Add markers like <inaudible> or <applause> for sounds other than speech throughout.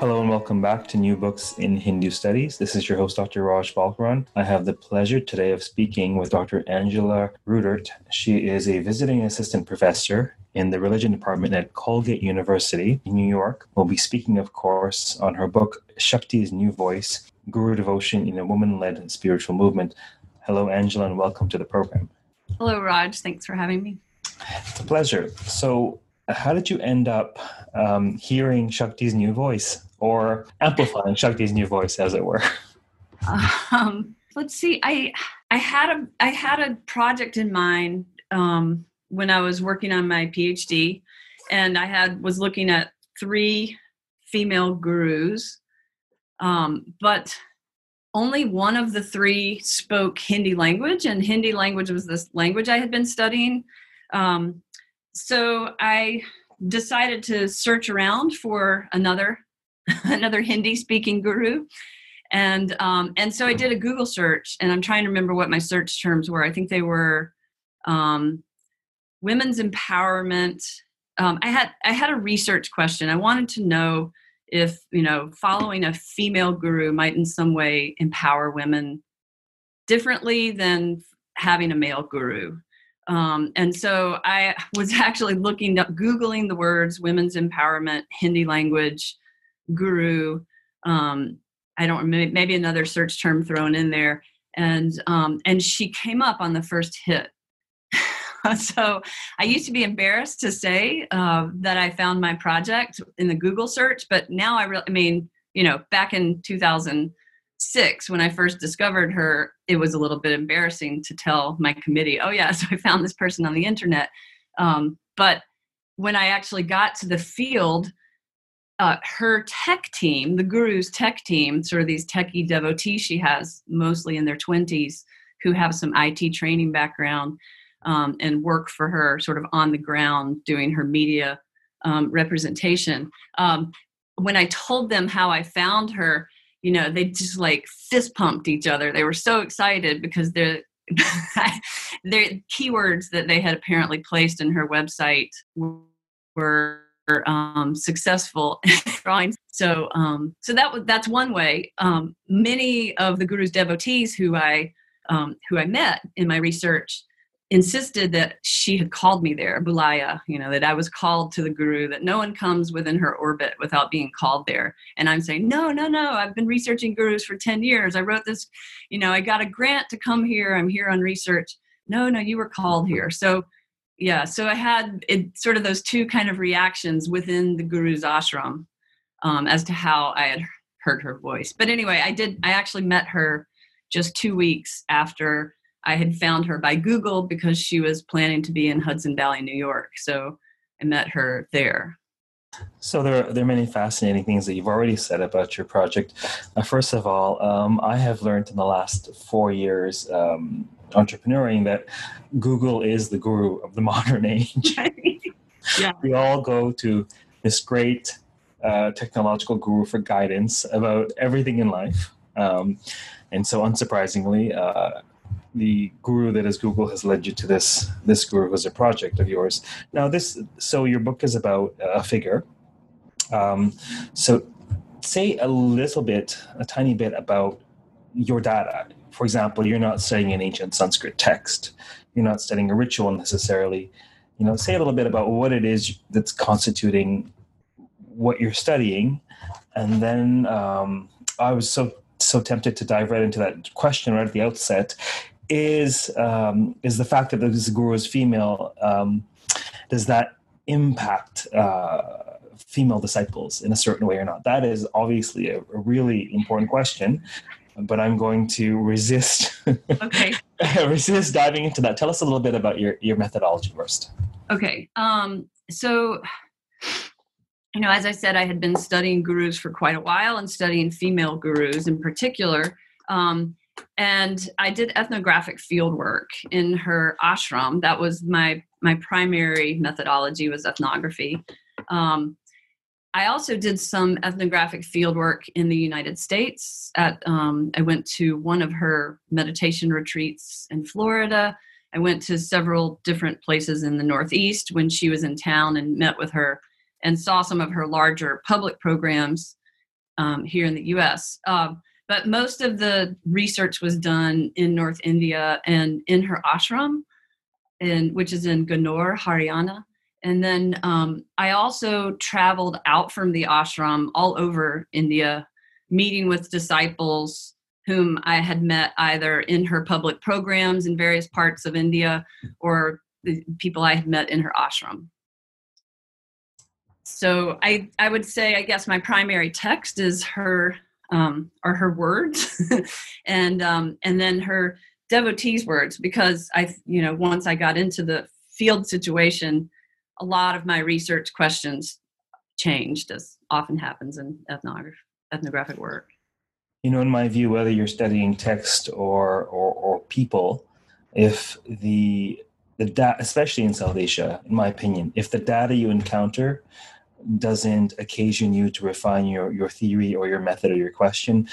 Hello and welcome back to New Books in Hindu Studies. This is your host, Dr. Raj Balkaran. I have the pleasure today of speaking with Dr. Angela Rudert. She is a visiting assistant professor in the religion department at Colgate University in New York. We'll be speaking, of course, on her book, Shakti's New Voice Guru Devotion in a Woman Led Spiritual Movement. Hello, Angela, and welcome to the program. Hello, Raj. Thanks for having me. It's a pleasure. So, how did you end up um, hearing Shakti's new voice? Or amplifying Shakti's new voice, as it were? Um, let's see. I I had a I had a project in mind um, when I was working on my PhD, and I had was looking at three female gurus, um, but only one of the three spoke Hindi language, and Hindi language was this language I had been studying. Um, so I decided to search around for another <laughs> another Hindi speaking guru. And um, and so I did a Google search, and I'm trying to remember what my search terms were. I think they were um, women's empowerment. Um, I had I had a research question. I wanted to know if you know following a female guru might in some way empower women differently than having a male guru. Um, and so I was <laughs> actually looking up, googling the words "women's empowerment," Hindi language, guru um, i don't maybe another search term thrown in there. And um, and she came up on the first hit. <laughs> So i used to be embarrassed to say uh, that i found my project in the google search but now i really i mean you know back in 2006 when i first discovered her it was a little bit embarrassing to tell my committee oh yeah <laughs> so i found this person on the internet. Um, but when i actually got to the field uh, her tech team, the guru's tech team, sort of these techie devotees she has, mostly in their 20s, who have some IT training background um, and work for her sort of on the ground doing her media um, representation. Um, when I told them how I found her, you know, they just like fist pumped each other. They were so excited because they're the <laughs> keywords that they had apparently placed in her website were um, successful. <laughs> So, um, so that was that's one way. Um, many of the guru's devotees who I um, who I met in my research insisted that she had called me there, Bulaya. You know that I was called to the guru. That no one comes within her orbit without being called there. And I'm saying, no, no, no. I've been researching gurus for ten years. I wrote this. You know, I got a grant to come here. I'm here on research. No, no, you were called here. So yeah so i had it, sort of those two kind of reactions within the guru's ashram um, as to how i had heard her voice. But anyway i did i actually met her just two weeks after i had found her by google because she was planning to be in hudson valley new york. So i met her there. So there, are, there are many fascinating things that you've already said about your project. Uh, first of all, um, I have learned in the last four years um, entrepreneuring that Google is the guru of the <laughs> modern age. <laughs> yeah. We all go to this great uh, technological guru for guidance about everything in life. Um, and so, unsurprisingly, uh, the guru that is Google has led you to this. This guru was a project of yours. Now, this so your book is about a figure. Um, so, say a little bit, a tiny bit about your data for example, you're not studying an ancient Sanskrit text. You're not studying a ritual necessarily. You know, say a little bit about what it is that's constituting what you're studying, and then um, I was so so tempted to dive right into that question right at the outset. Is um, is the fact that this guru is female? Um, does that impact uh, female disciples in a certain way or not? That is obviously a, a really important question but I'm going to resist. Okay. <laughs> resist diving into that. Tell us a little bit about your your methodology first. Okay. Um, so you know, as I said, I had been studying gurus for quite a while and studying female gurus in particular. Um, and I did ethnographic field work in her ashram. That was my my primary methodology was ethnography. Um, I also did some ethnographic field work in the United States. At um, I went to one of her meditation retreats in Florida. I went to several different places in the Northeast when she was in town and met with her and saw some of her larger public programs um, here in the US. Uh, but most of the research was done in North India and in her ashram, which is in Gannaur, Haryana. And then um, I also traveled out from the ashram all over India, meeting with disciples whom I had met either in her public programs in various parts of India or the people I had met in her ashram. So I, I would say i guess my primary text is her um, her words <laughs> and um, and then her devotees words because i you know once i got into the field situation a lot of my research questions changed as often happens in ethnography ethnographic work. You know in my view whether you're studying text or or, or people if the the data especially in south asia in my opinion if the data you encounter doesn't occasion you to refine your, your theory or your method or your question,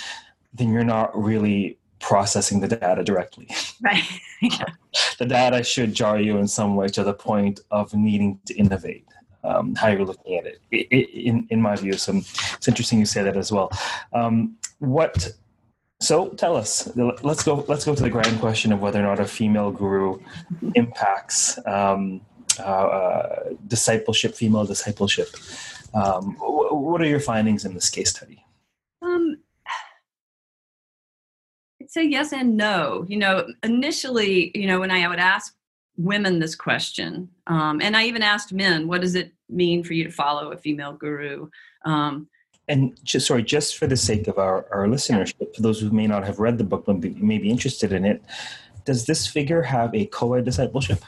then you're not really processing the data directly. <laughs> Right. <laughs> yeah. The data should jar you in some way to the point of needing to innovate. Um, how you're looking at it. it, it in, in my view, so it's interesting you say that as well. Um, what? So tell us. Let's go. Let's go to the grand question of whether or not a female guru impacts um, uh, uh, discipleship, female discipleship. Um, what are your findings in this case study? Um, I'd say yes and no. You know, initially, you know, when I would ask women this question, um, and I even asked men, what does it mean for you to follow a female guru? Um, and just sorry, just for the sake of our, our listenership, for those who may not have read the book but may be interested in it, does this figure have a co-ed discipleship?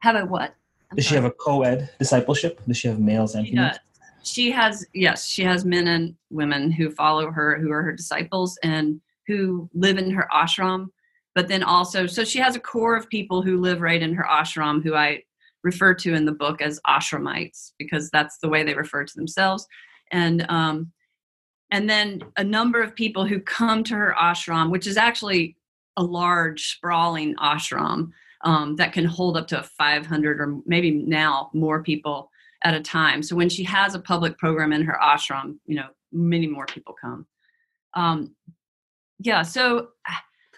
Have a what? Does she have a co-ed discipleship? Does she have males and females? She has yes, she has men and women who follow her, who are her disciples, and who live in her ashram. But then also, so she has a core of people who live right in her ashram, who I refer to in the book as ashramites, because that's the way they refer to themselves. And um, and then a number of people who come to her ashram, which is actually a large, sprawling ashram um, that can hold up to 500 or maybe now more people at a time. So when she has a public program in her ashram, you know, many more people come. Um, yeah, so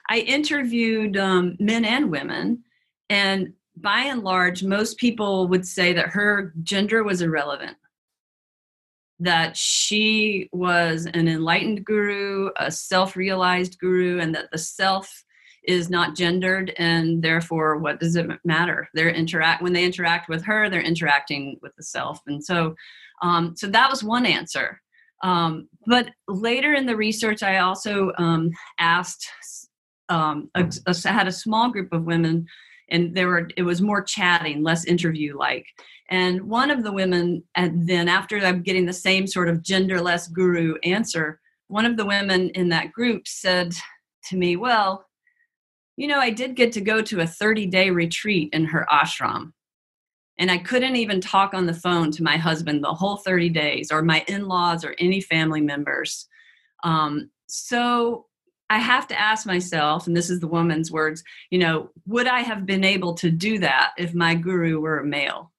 I interviewed um, men and women, and by and large, most people would say that her gender was irrelevant. That she was an enlightened guru, a self realized guru, and that the self is not gendered and therefore what does it matter they're interact when they interact with her they're interacting with the self and so um, so that was one answer um, but later in the research i also um, asked um, had a small group of women and there were it was more chatting less interview like and one of the women and then after i'm getting the same sort of genderless guru answer one of the women in that group said to me well you know, I did get to go to a 30 day retreat in her ashram. And I couldn't even talk on the phone to my husband the whole 30 days, or my in laws, or any family members. Um, so I have to ask myself, and this is the woman's words, you know, would I have been able to do that if my guru were a male?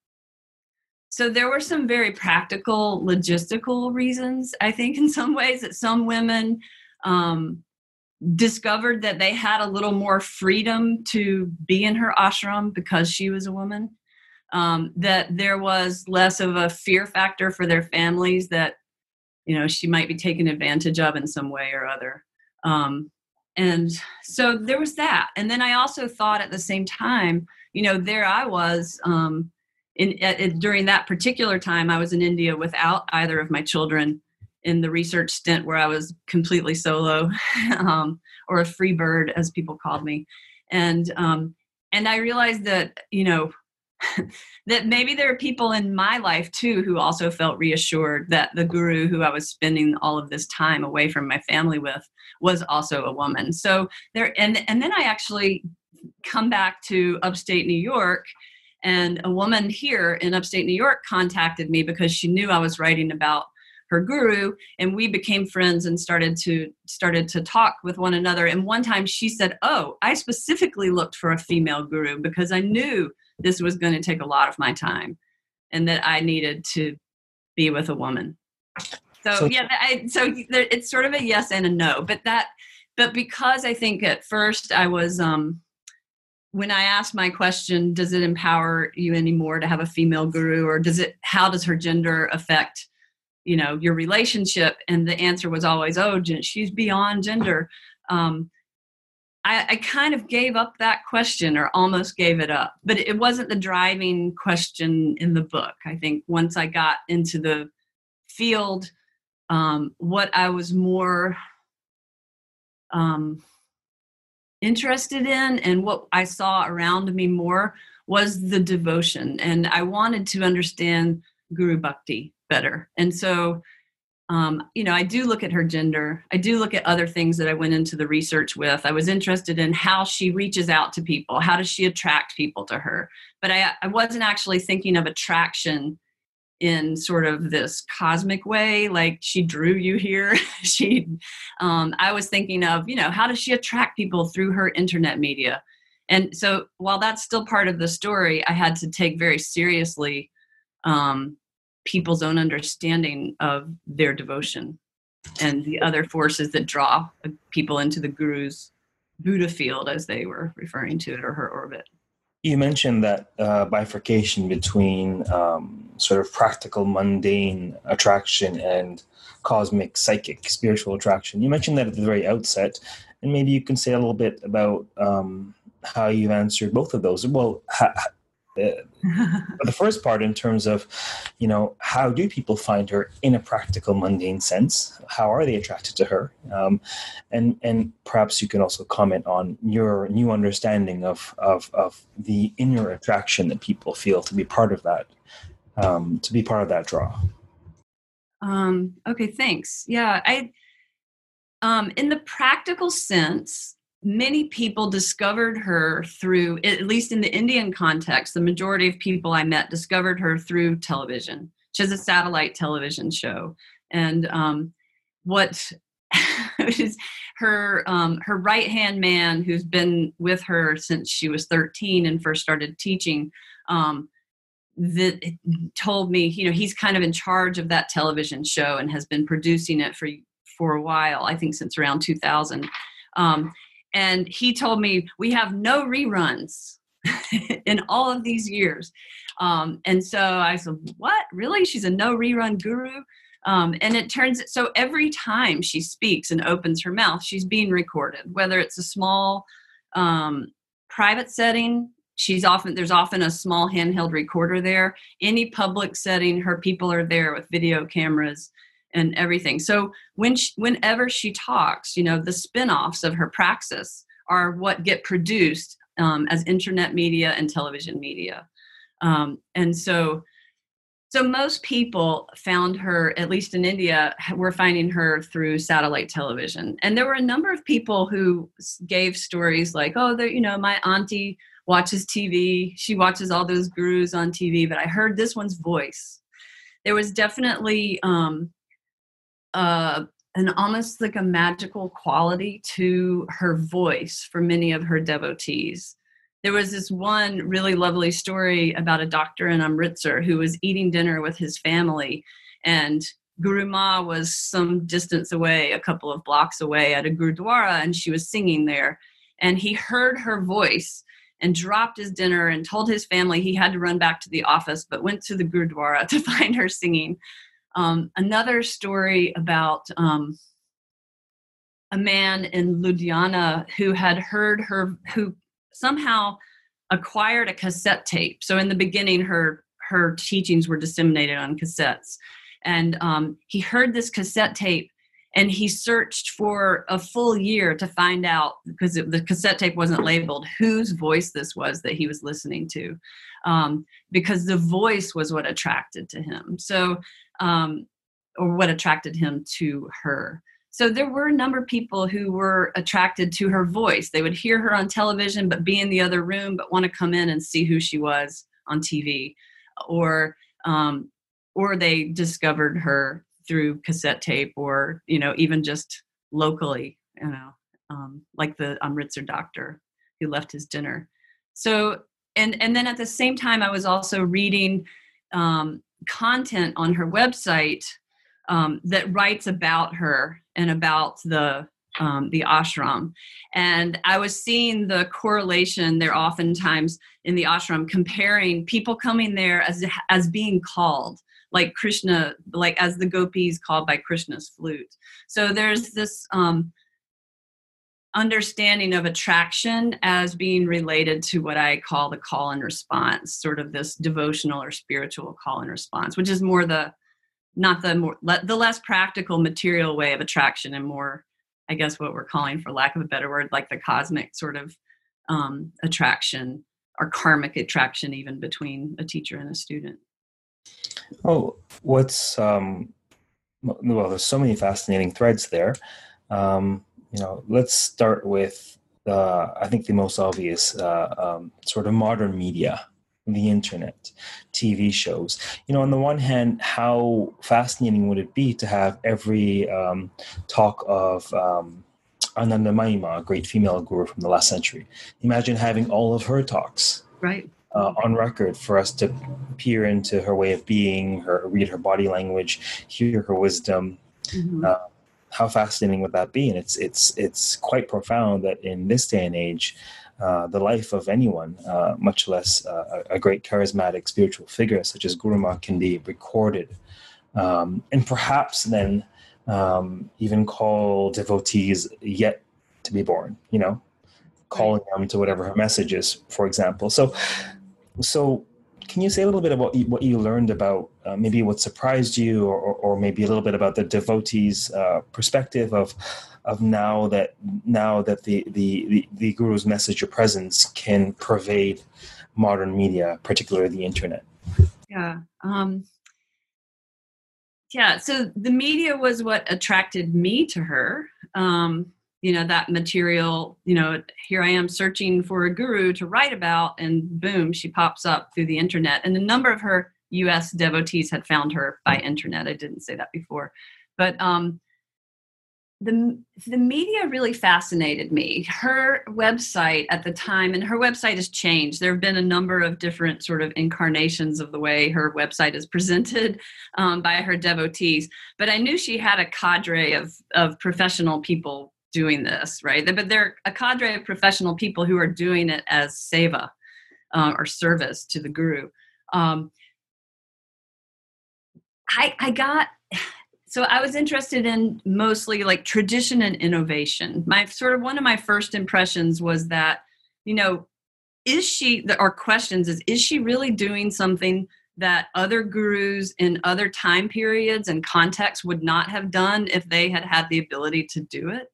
So there were some very practical, logistical reasons, I think, in some ways, that some women um, discovered that they had a little more freedom to be in her ashram because she was a woman. Um, that there was less of a fear factor for their families that you know she might be taken advantage of in some way or other. Um, and so there was that. And then I also thought at the same time, you know, there I was. Um, in, in, during that particular time, I was in India without either of my children in the research stint where I was completely solo, <laughs> um, or a free bird, as people called me, and um, and I realized that you know <laughs> that maybe there are people in my life too who also felt reassured that the guru who I was spending all of this time away from my family with was also a woman. So there, and and then I actually come back to upstate New York, and a woman here in upstate New York contacted me because she knew I was writing about her guru and we became friends and started to started to talk with one another and one time she said oh i specifically looked for a female guru because i knew this was going to take a lot of my time and that i needed to be with a woman. So, so yeah I, so it's sort of a yes and a no but that but because i think at first i was um when i asked my question does it empower you anymore to have a female guru or does it how does her gender affect you know your relationship? And the answer was always oh she's beyond gender. Um, I, I, kind of gave up that question or almost gave it up but it wasn't the driving question in the book i think once i got into the field um, what i was more um, interested in and what i saw around me more was the devotion and i wanted to understand guru bhakti better. And so, um, you know, I do look at her gender. I do look at other things that I went into the research with. I was interested in how she reaches out to people. How does she attract people to her? But I, I wasn't actually thinking of attraction in sort of this cosmic way like she drew you here <laughs> she um, i was thinking of you know how does she attract people through her internet media and so while that's still part of the story i had to take very seriously um, people's own understanding of their devotion and the other forces that draw people into the guru's Buddha field, as they were referring to it, or her orbit. You mentioned that uh, bifurcation between um, sort of practical, mundane attraction and cosmic, psychic, spiritual attraction. You mentioned that at the very outset, and maybe you can say a little bit about um, how you've answered both of those. Well, <laughs> the first part in terms of you know how do people find her in a practical mundane sense? How are they attracted to her? Um, and and perhaps you can also comment on your new understanding of of of the inner attraction that people feel to be part of that um, to be part of that draw. Um, okay thanks. Yeah i um, in the practical sense many people discovered her through at least in the indian context the majority of people i met discovered her through television. She has a satellite television show. And um, what <laughs> is her um, her right hand man who's been with her since she was 13 and first started teaching um, that told me you know he's kind of in charge of that television show and has been producing it for for a while i think since around 2000 um, and he told me we have no reruns <laughs> in all of these years. Um, and so i said what? Really? She's a no rerun guru? Um, and it turns so every time she speaks and opens her mouth she's being recorded whether it's a small um, private setting she's often there's often a small handheld recorder there. Any public setting her people are there with video cameras and everything. So when she, whenever she talks, you know, the spin-offs of her praxis are what get produced um, as internet media and television media. Um, and so so most people found her at least in india were finding her through satellite television and there were a number of people who gave stories like oh you know my auntie watches tv she watches all those gurus on tv but i heard this one's voice there was definitely um, uh, an almost like a magical quality to her voice for many of her devotees. There was this one really lovely story about a doctor in Amritsar who was eating dinner with his family, and Guru Ma was some distance away, a couple of blocks away at a Gurdwara, and she was singing there. And he heard her voice and dropped his dinner and told his family he had to run back to the office, but went to the Gurdwara <laughs> to find her singing. Um, another story about um, a man in Ludhiana who had heard her, who somehow acquired a cassette tape. So in the beginning, her her teachings were disseminated on cassettes, and um, he heard this cassette tape, and he searched for a full year to find out because the cassette tape wasn't labeled whose voice this was that he was listening to um, because the voice was what attracted to him so um, or what attracted him to her. So there were a number of people who were attracted to her voice. They would hear her on television but be in the other room but want to come in and see who she was on tv or um, or they discovered her through cassette tape or you know even just locally you know um, like the Amritsar doctor who left his dinner. So and and then at the same time i was also reading um, content on her website um, that writes about her and about the um, the ashram and i was seeing the correlation there oftentimes in the ashram comparing people coming there as as being called like Krishna, like as the gopis called by Krishna's flute. So there's this um, understanding of attraction as being related to what I call the call and response, sort of this devotional or spiritual call and response, which is more the not the more the less practical material way of attraction and more i guess what we're calling for lack of a better word like the cosmic sort of um, attraction or karmic attraction even between a teacher and a student Oh, what's um, well, there's so many fascinating threads there. Um, you know, let's start with uh, I think the most obvious uh, um, sort of modern media, the internet, TV shows. You know, on the one hand, how fascinating would it be to have every um, talk of um, Anandamayi Ma, a great female guru from the last century? Imagine having all of her talks. Right uh, on record for us to peer into her way of being, her read her body language, hear her wisdom. Mm-hmm. Uh, how fascinating would that be? And it's it's it's quite profound that in this day and age, uh, the life of anyone, uh, much less uh, a great charismatic spiritual figure such as Guru Ma, can be recorded, um, and perhaps then um, even call devotees yet to be born. You know, calling them to whatever her message is, for example. So so, can you say a little bit about what you learned about uh, maybe what surprised you, or, or, maybe a little bit about the devotees' uh, perspective of of now that now that the, the, the the guru's message or presence can pervade modern media, particularly the internet? Yeah. Um, yeah. So the media was what attracted me to her. Um, you know that material you know here i am searching for a guru to write about and boom she pops up through the internet and a number of her us devotees had found her by internet. I didn't say that before. But um the the media really fascinated me. Her website at the time and her website has changed. There have been a number of different sort of incarnations of the way her website is presented um, by her devotees. But i knew she had a cadre of of professional people doing this, right? But they're a cadre of professional people who are doing it as seva uh, or service to the guru. Um, I, I got so I was interested in mostly like tradition and innovation. My sort of one of my first impressions was that, you know, is she, our questions is, is she really doing something that other gurus in other time periods and contexts would not have done if they had had the ability to do it?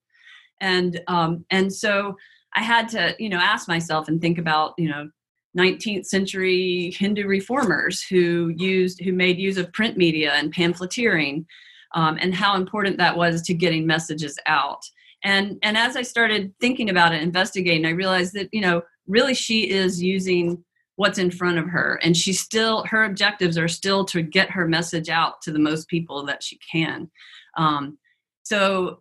and um, and so I had to you know ask myself and think about you know 19th century Hindu reformers who used who made use of print media and pamphleteering um, and how important that was to getting messages out. And and as I started thinking about it investigating I realized that you know really she is using what's in front of her and she still her objectives are still to get her message out to the most people that she can. Um, so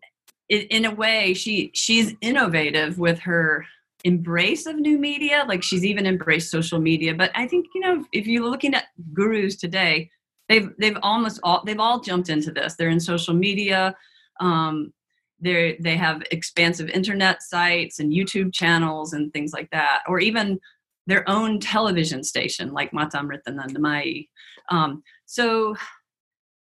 in a way she she's innovative with her embrace of new media like she's even embraced social media but i think you know if you're looking at gurus today they've they've almost all they've all jumped into this they're in social media um, they they have expansive internet sites and youtube channels and things like that or even their own television station like Mata Amritanandamayi. Um, so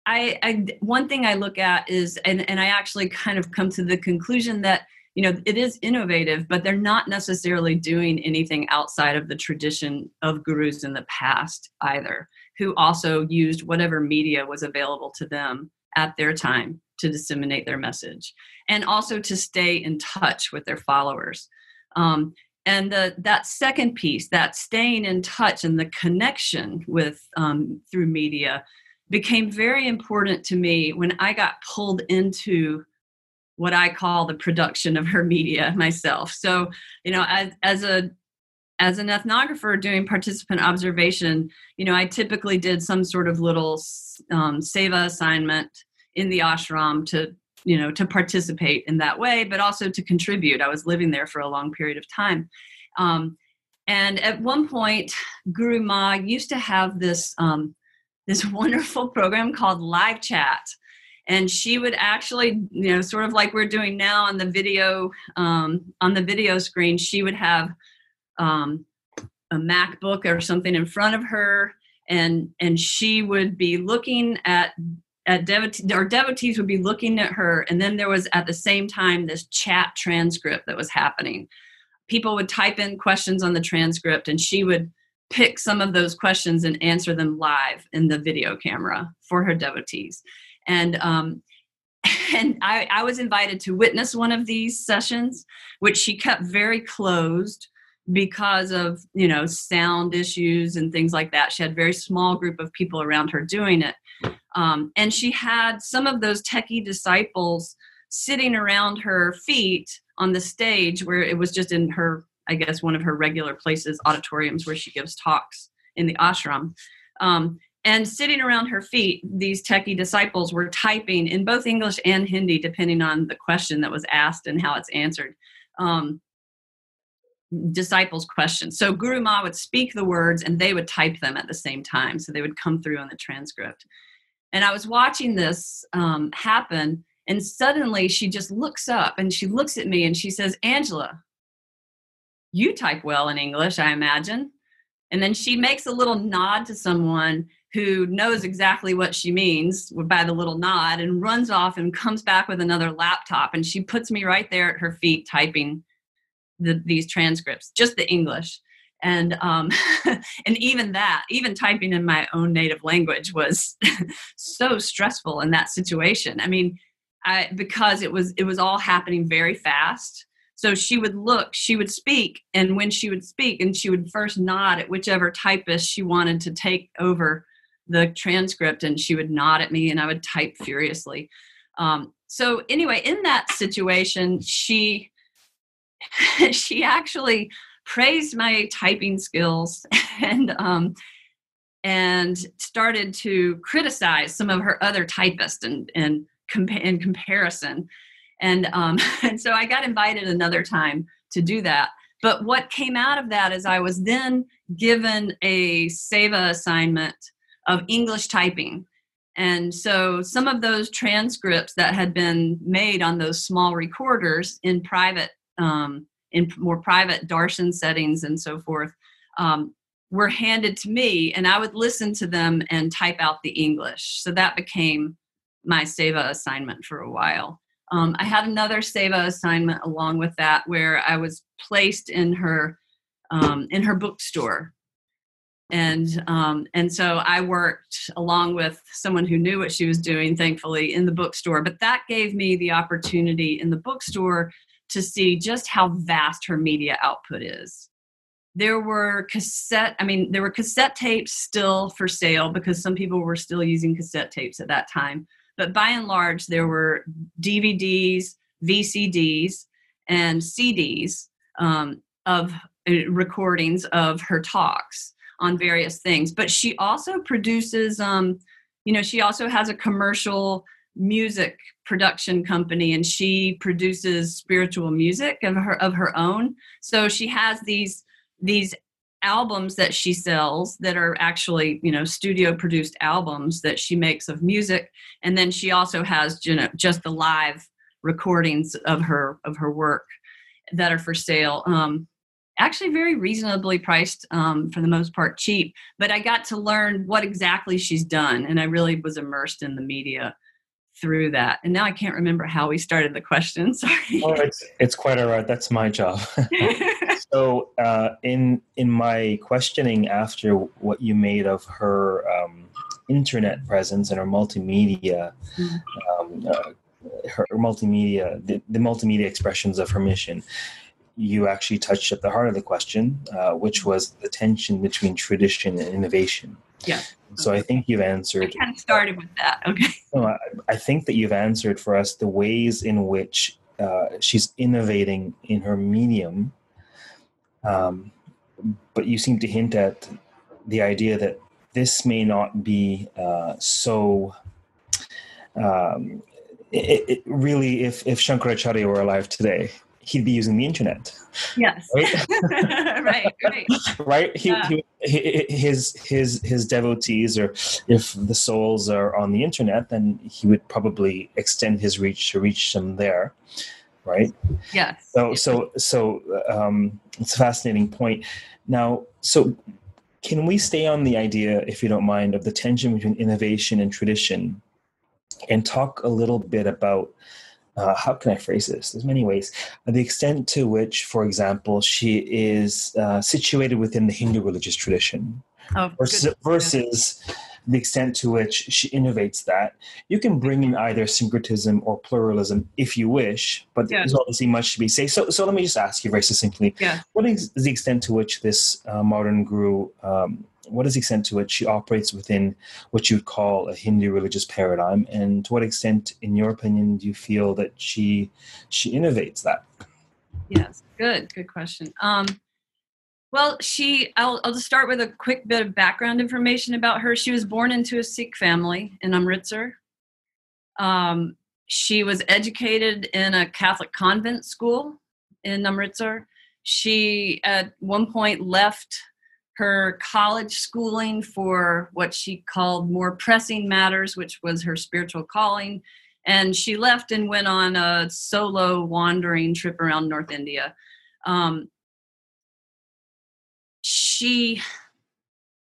I, I one thing I look at is and, and I actually kind of come to the conclusion that you know it is innovative but they're not necessarily doing anything outside of the tradition of gurus in the past either who also used whatever media was available to them at their time to disseminate their message and also to stay in touch with their followers. Um, and the, that second piece, that staying in touch and the connection with um, through media, became very important to me when I got pulled into what I call the production of her media myself. So, you know, as, as a as an ethnographer doing participant observation, you know, I typically did some sort of little um, seva assignment in the ashram to, you know, to participate in that way, but also to contribute. I was living there for a long period of time. Um, and at one point, Guru Ma used to have this um, this <laughs> wonderful program called Live Chat, and she would actually, you know, sort of like we're doing now on the video um, on the video screen, she would have um, a MacBook or something in front of her, and and she would be looking at at devotees or devotees would be looking at her, and then there was at the same time this chat transcript that was happening. People would type in questions on the transcript, and she would pick some of those questions and answer them live in the video camera for her devotees. And um, <laughs> and I, I was invited to witness one of these sessions, which she kept very closed because of you know sound issues and things like that. She had a very small group of people around her doing it. Um, and she had some of those techie disciples sitting around her feet on the stage where it was just in her i guess one of her regular places auditoriums where she gives talks in the ashram. Um, and sitting around her feet these techie disciples were typing in both english and hindi depending on the question that was asked and how it's answered um, disciples questions. So Guru Ma would speak the words and they would type them at the same time. So they would come through on the transcript. And I was watching this um, happen, and suddenly she just looks up and she looks at me and she says, Angela, you type well in English, I imagine. And then she makes a little nod to someone who knows exactly what she means by the little nod and runs off and comes back with another laptop. And she puts me right there at her feet typing the, these transcripts, just the English. And um, <laughs> and even that, even typing in my own native language was <laughs> so stressful in that situation. I mean, I, because it was it was all happening very fast. So she would look, she would speak, and when she would speak, and she would first nod at whichever typist she wanted to take over the transcript, and she would nod at me, and I would type furiously. Um, so anyway, in that situation, she <laughs> she actually praised my typing skills <laughs> and um, and started to criticize some of her other typists and and in comparison and um, <laughs> and so I got invited another time to do that. But what came out of that is I was then given a Seva assignment of English typing. And so some of those transcripts that had been made on those small recorders in private um, in more private darshan settings and so forth um, were handed to me and i would listen to them and type out the english. So that became my seva assignment for a while. Um, i had another seva assignment along with that where i was placed in her um, in her bookstore and um, and so I worked along with someone who knew what she was doing, thankfully, in the bookstore. But that gave me the opportunity in the bookstore to see just how vast her media output is. There were cassette, I mean, there were cassette tapes still for sale because some people were still using cassette tapes at that time. But by and large, there were DVDs, VCDs, and CDs um, of uh, recordings of her talks on various things. But she also produces, um, you know, she also has a commercial music production company and she produces spiritual music of her of her own. So she has these these albums that she sells that are actually you know studio produced albums that she makes of music. And then she also has you know just the live recordings of her of her work that are for sale. Um actually very reasonably priced um, for the most part cheap but i got to learn what exactly she's done and i really was immersed in the media through that. And now I can't remember how we started the question. <laughs> Sorry. Oh, it's it's quite all right. That's my job. <laughs> so uh, in in my questioning after what you made of her um, internet presence and her multimedia, Mm. um, uh, her, her multimedia, the, the multimedia expressions of her mission, you actually touched at the heart of the question, uh, which was the tension between tradition and innovation. Yeah. So I think you've I answered. kind of started with that. Okay. No, I, I think that you've answered for us the ways in which uh, she's innovating in her medium. Um, but you seem to hint at the idea that this may not be uh, so. Um, it, it really, if if Shankaracharya were alive today, he'd be using the internet, Yes. right? <laughs> right. Right. <laughs> right? He, Yeah. he, hi- his his his devotees, or if the souls are on the internet, then he would probably extend his reach to reach them there, right? Yes. So so so um, it's a fascinating point. Now, so can we stay on the idea, if you don't mind, of the tension between innovation and tradition, and talk a little bit about uh, how can I phrase this? There's many ways. Uh, the extent to which, for example, she is uh, situated within the Hindu religious tradition Oh, versus, versus the extent to which she innovates that. You can bring in either syncretism or pluralism if you wish, but Yeah. there's obviously much to be said. So, so let me just ask you very succinctly: Yeah. What is the extent to which this uh, modern guru? Um, what is the extent to which she operates within what you'd call a Hindu religious paradigm, and to what extent, in your opinion, do you feel that she she innovates that? Yes, good, good question. Um, well, she, I'll, I'll just start with a quick bit of background information about her. She was born into a Sikh family in Amritsar. Um, she was educated in a Catholic convent school in Amritsar. She, at one point, left her college schooling for what she called more pressing matters, which was her spiritual calling. And she left and went on a solo wandering trip around North India. Um, she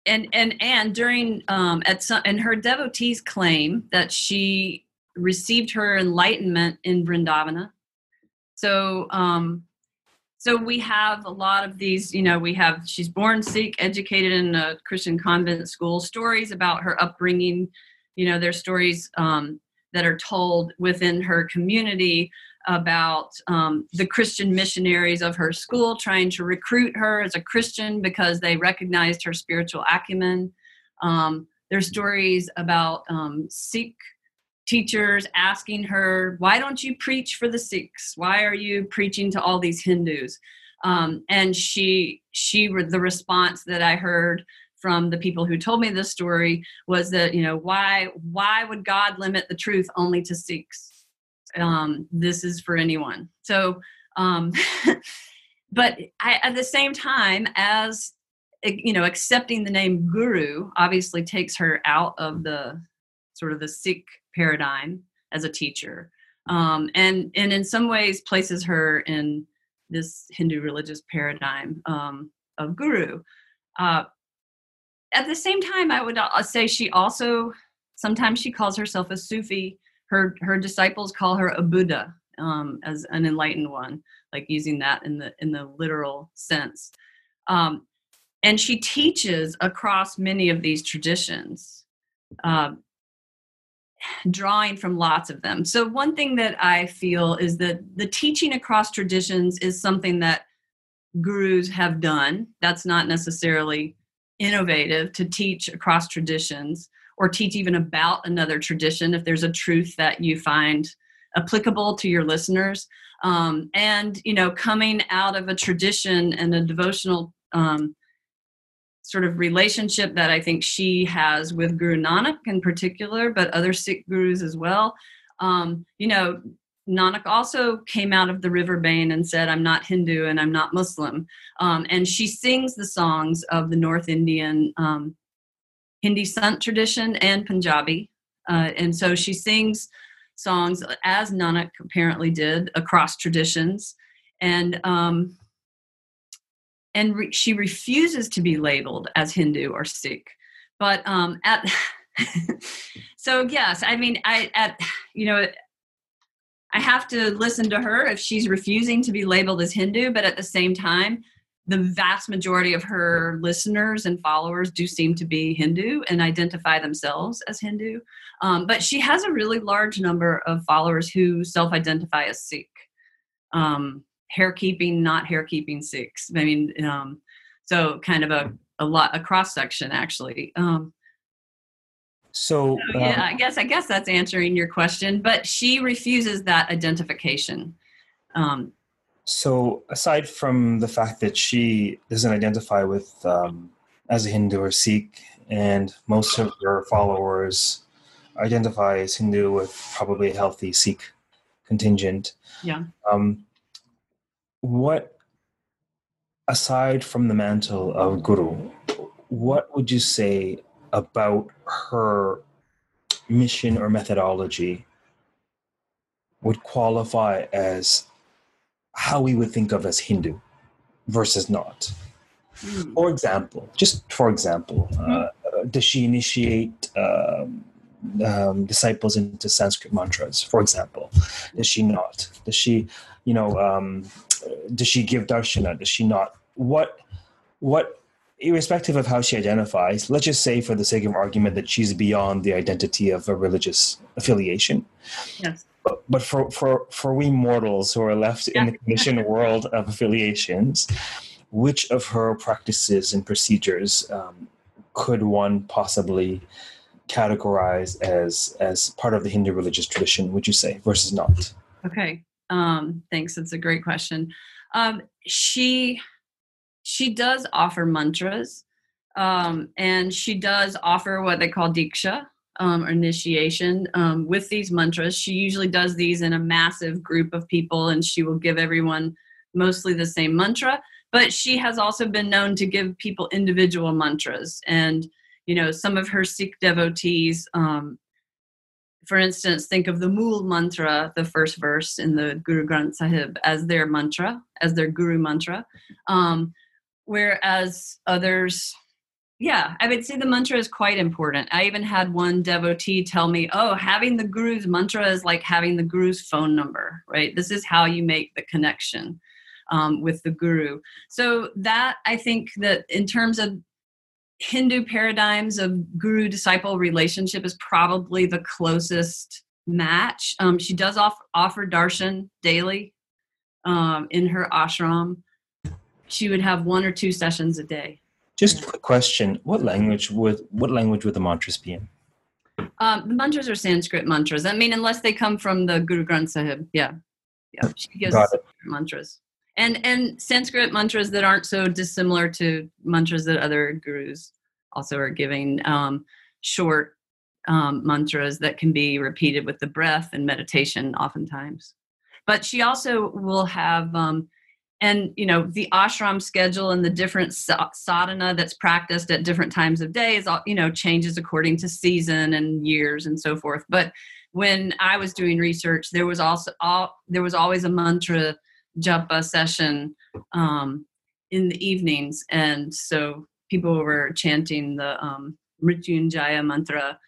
and and and during um, at some and her devotees claim that she received her enlightenment in Vrindavana. So um, so we have a lot of these you know we have she's born sikh educated in a christian convent school stories about her upbringing you know there's stories um, that are told within her community about um, the christian missionaries of her school trying to recruit her as a christian because they recognized her spiritual acumen. Um, there's stories about um, sikh teachers asking her, Why don't you preach for the Sikhs? Why are you preaching to all these Hindus? Um, and she, she, the response that I heard from the people who told me this story was that, you know, why, why would God limit the truth only to Sikhs? Um, this is for anyone. So, um, <laughs> but I, at the same time, as you know, accepting the name guru obviously takes her out of the sort of the Sikh paradigm as a teacher. Um, and and in some ways places her in this hindu religious paradigm um, of guru. Uh, at the same time i would uh, say she also sometimes she calls herself a sufi. Her her disciples call her a buddha um, as an enlightened one like using that in the in the literal sense. Um, and she teaches across many of these traditions. Um, drawing from lots of them. So, one thing that I feel is that the teaching across traditions is something that gurus have done. That's not necessarily innovative to teach across traditions or teach even about another tradition if there's a truth that you find applicable to your listeners. Um, and, you know, coming out of a tradition and a devotional um, sort of relationship that I think she has with Guru Nanak in particular, but other Sikh gurus as well. Um, you know, Nanak also came out of the river Bain and said, I'm not Hindu and I'm not Muslim. Um, and she sings the songs of the North Indian um, Hindi Sant tradition and Punjabi. Uh, and so she sings songs as Nanak apparently did across traditions. And um, and re- she refuses to be labeled as Hindu or Sikh. But um, at <laughs> so yes, I mean, I at you know, I have to listen to her if she's refusing to be labeled as Hindu. But at the same time, the vast majority of her listeners and followers do seem to be Hindu and identify themselves as Hindu. Um, but she has a really large number of followers who self identify as Sikh. Um, hair keeping, not hair keeping Sikhs. I mean, um, so kind of a, a lot, a cross section actually. Um, so, so yeah, I guess I guess that's answering your question. But she refuses that identification. Um, so, aside from the fact that she doesn't identify with um, as a Hindu or Sikh, and most of her followers identify as Hindu with probably a healthy Sikh contingent. Yeah. Um, what, aside from the mantle of Guru, what would you say about her mission or methodology would qualify as how we would think of as Hindu versus not. Mm. For example, just for example, uh, does she initiate um, um, disciples into Sanskrit mantras? For example, does she not? Does she, you know, um, does she give darshana? Does she not? What, what, irrespective of how she identifies, let's just say for the sake of argument that she's beyond the identity of a religious affiliation. Yes but for, for, for we mortals who are left yeah. in the conditioned <laughs> world of affiliations, which of her practices and procedures um, could one possibly categorize as as part of the Hindu religious tradition? Would you say versus not? Okay, um, thanks. That's a great question. Um, she she does offer mantras, um, and she does offer what they call diksha, um, initiation um, with these mantras. She usually does these in a massive group of people, and she will give everyone mostly the same mantra. But she has also been known to give people individual mantras. And, you know, some of her Sikh devotees, um, for instance, think of the Mool mantra, the first verse in the Guru Granth Sahib, as their mantra, as their Guru mantra. Um, whereas others, yeah, I would say the mantra is quite important. I even had one devotee tell me, oh, having the guru's mantra is like having the guru's phone number, right? This is how you make the connection um, with the guru. So, that I think that in terms of Hindu paradigms of guru disciple relationship is probably the closest match. Um, she does off, offer darshan daily um, in her ashram. She would have one or two sessions a day. Just a quick question: What language would what language would the mantras be in? Um, the mantras are Sanskrit mantras. I mean, unless they come from the Guru Granth Sahib. Yeah, yeah. She gives mantras and and Sanskrit mantras that aren't so dissimilar to mantras that other gurus also are giving. Um, short um, mantras that can be repeated with the breath and meditation, oftentimes. But she also will have um, and you know the ashram schedule and the different sadhana that's practiced at different times of day is all you know changes according to season and years and so forth but when i was doing research there was also all there was always a mantra japa session um, in the evenings and so people were chanting the um, mrityunjaya mantra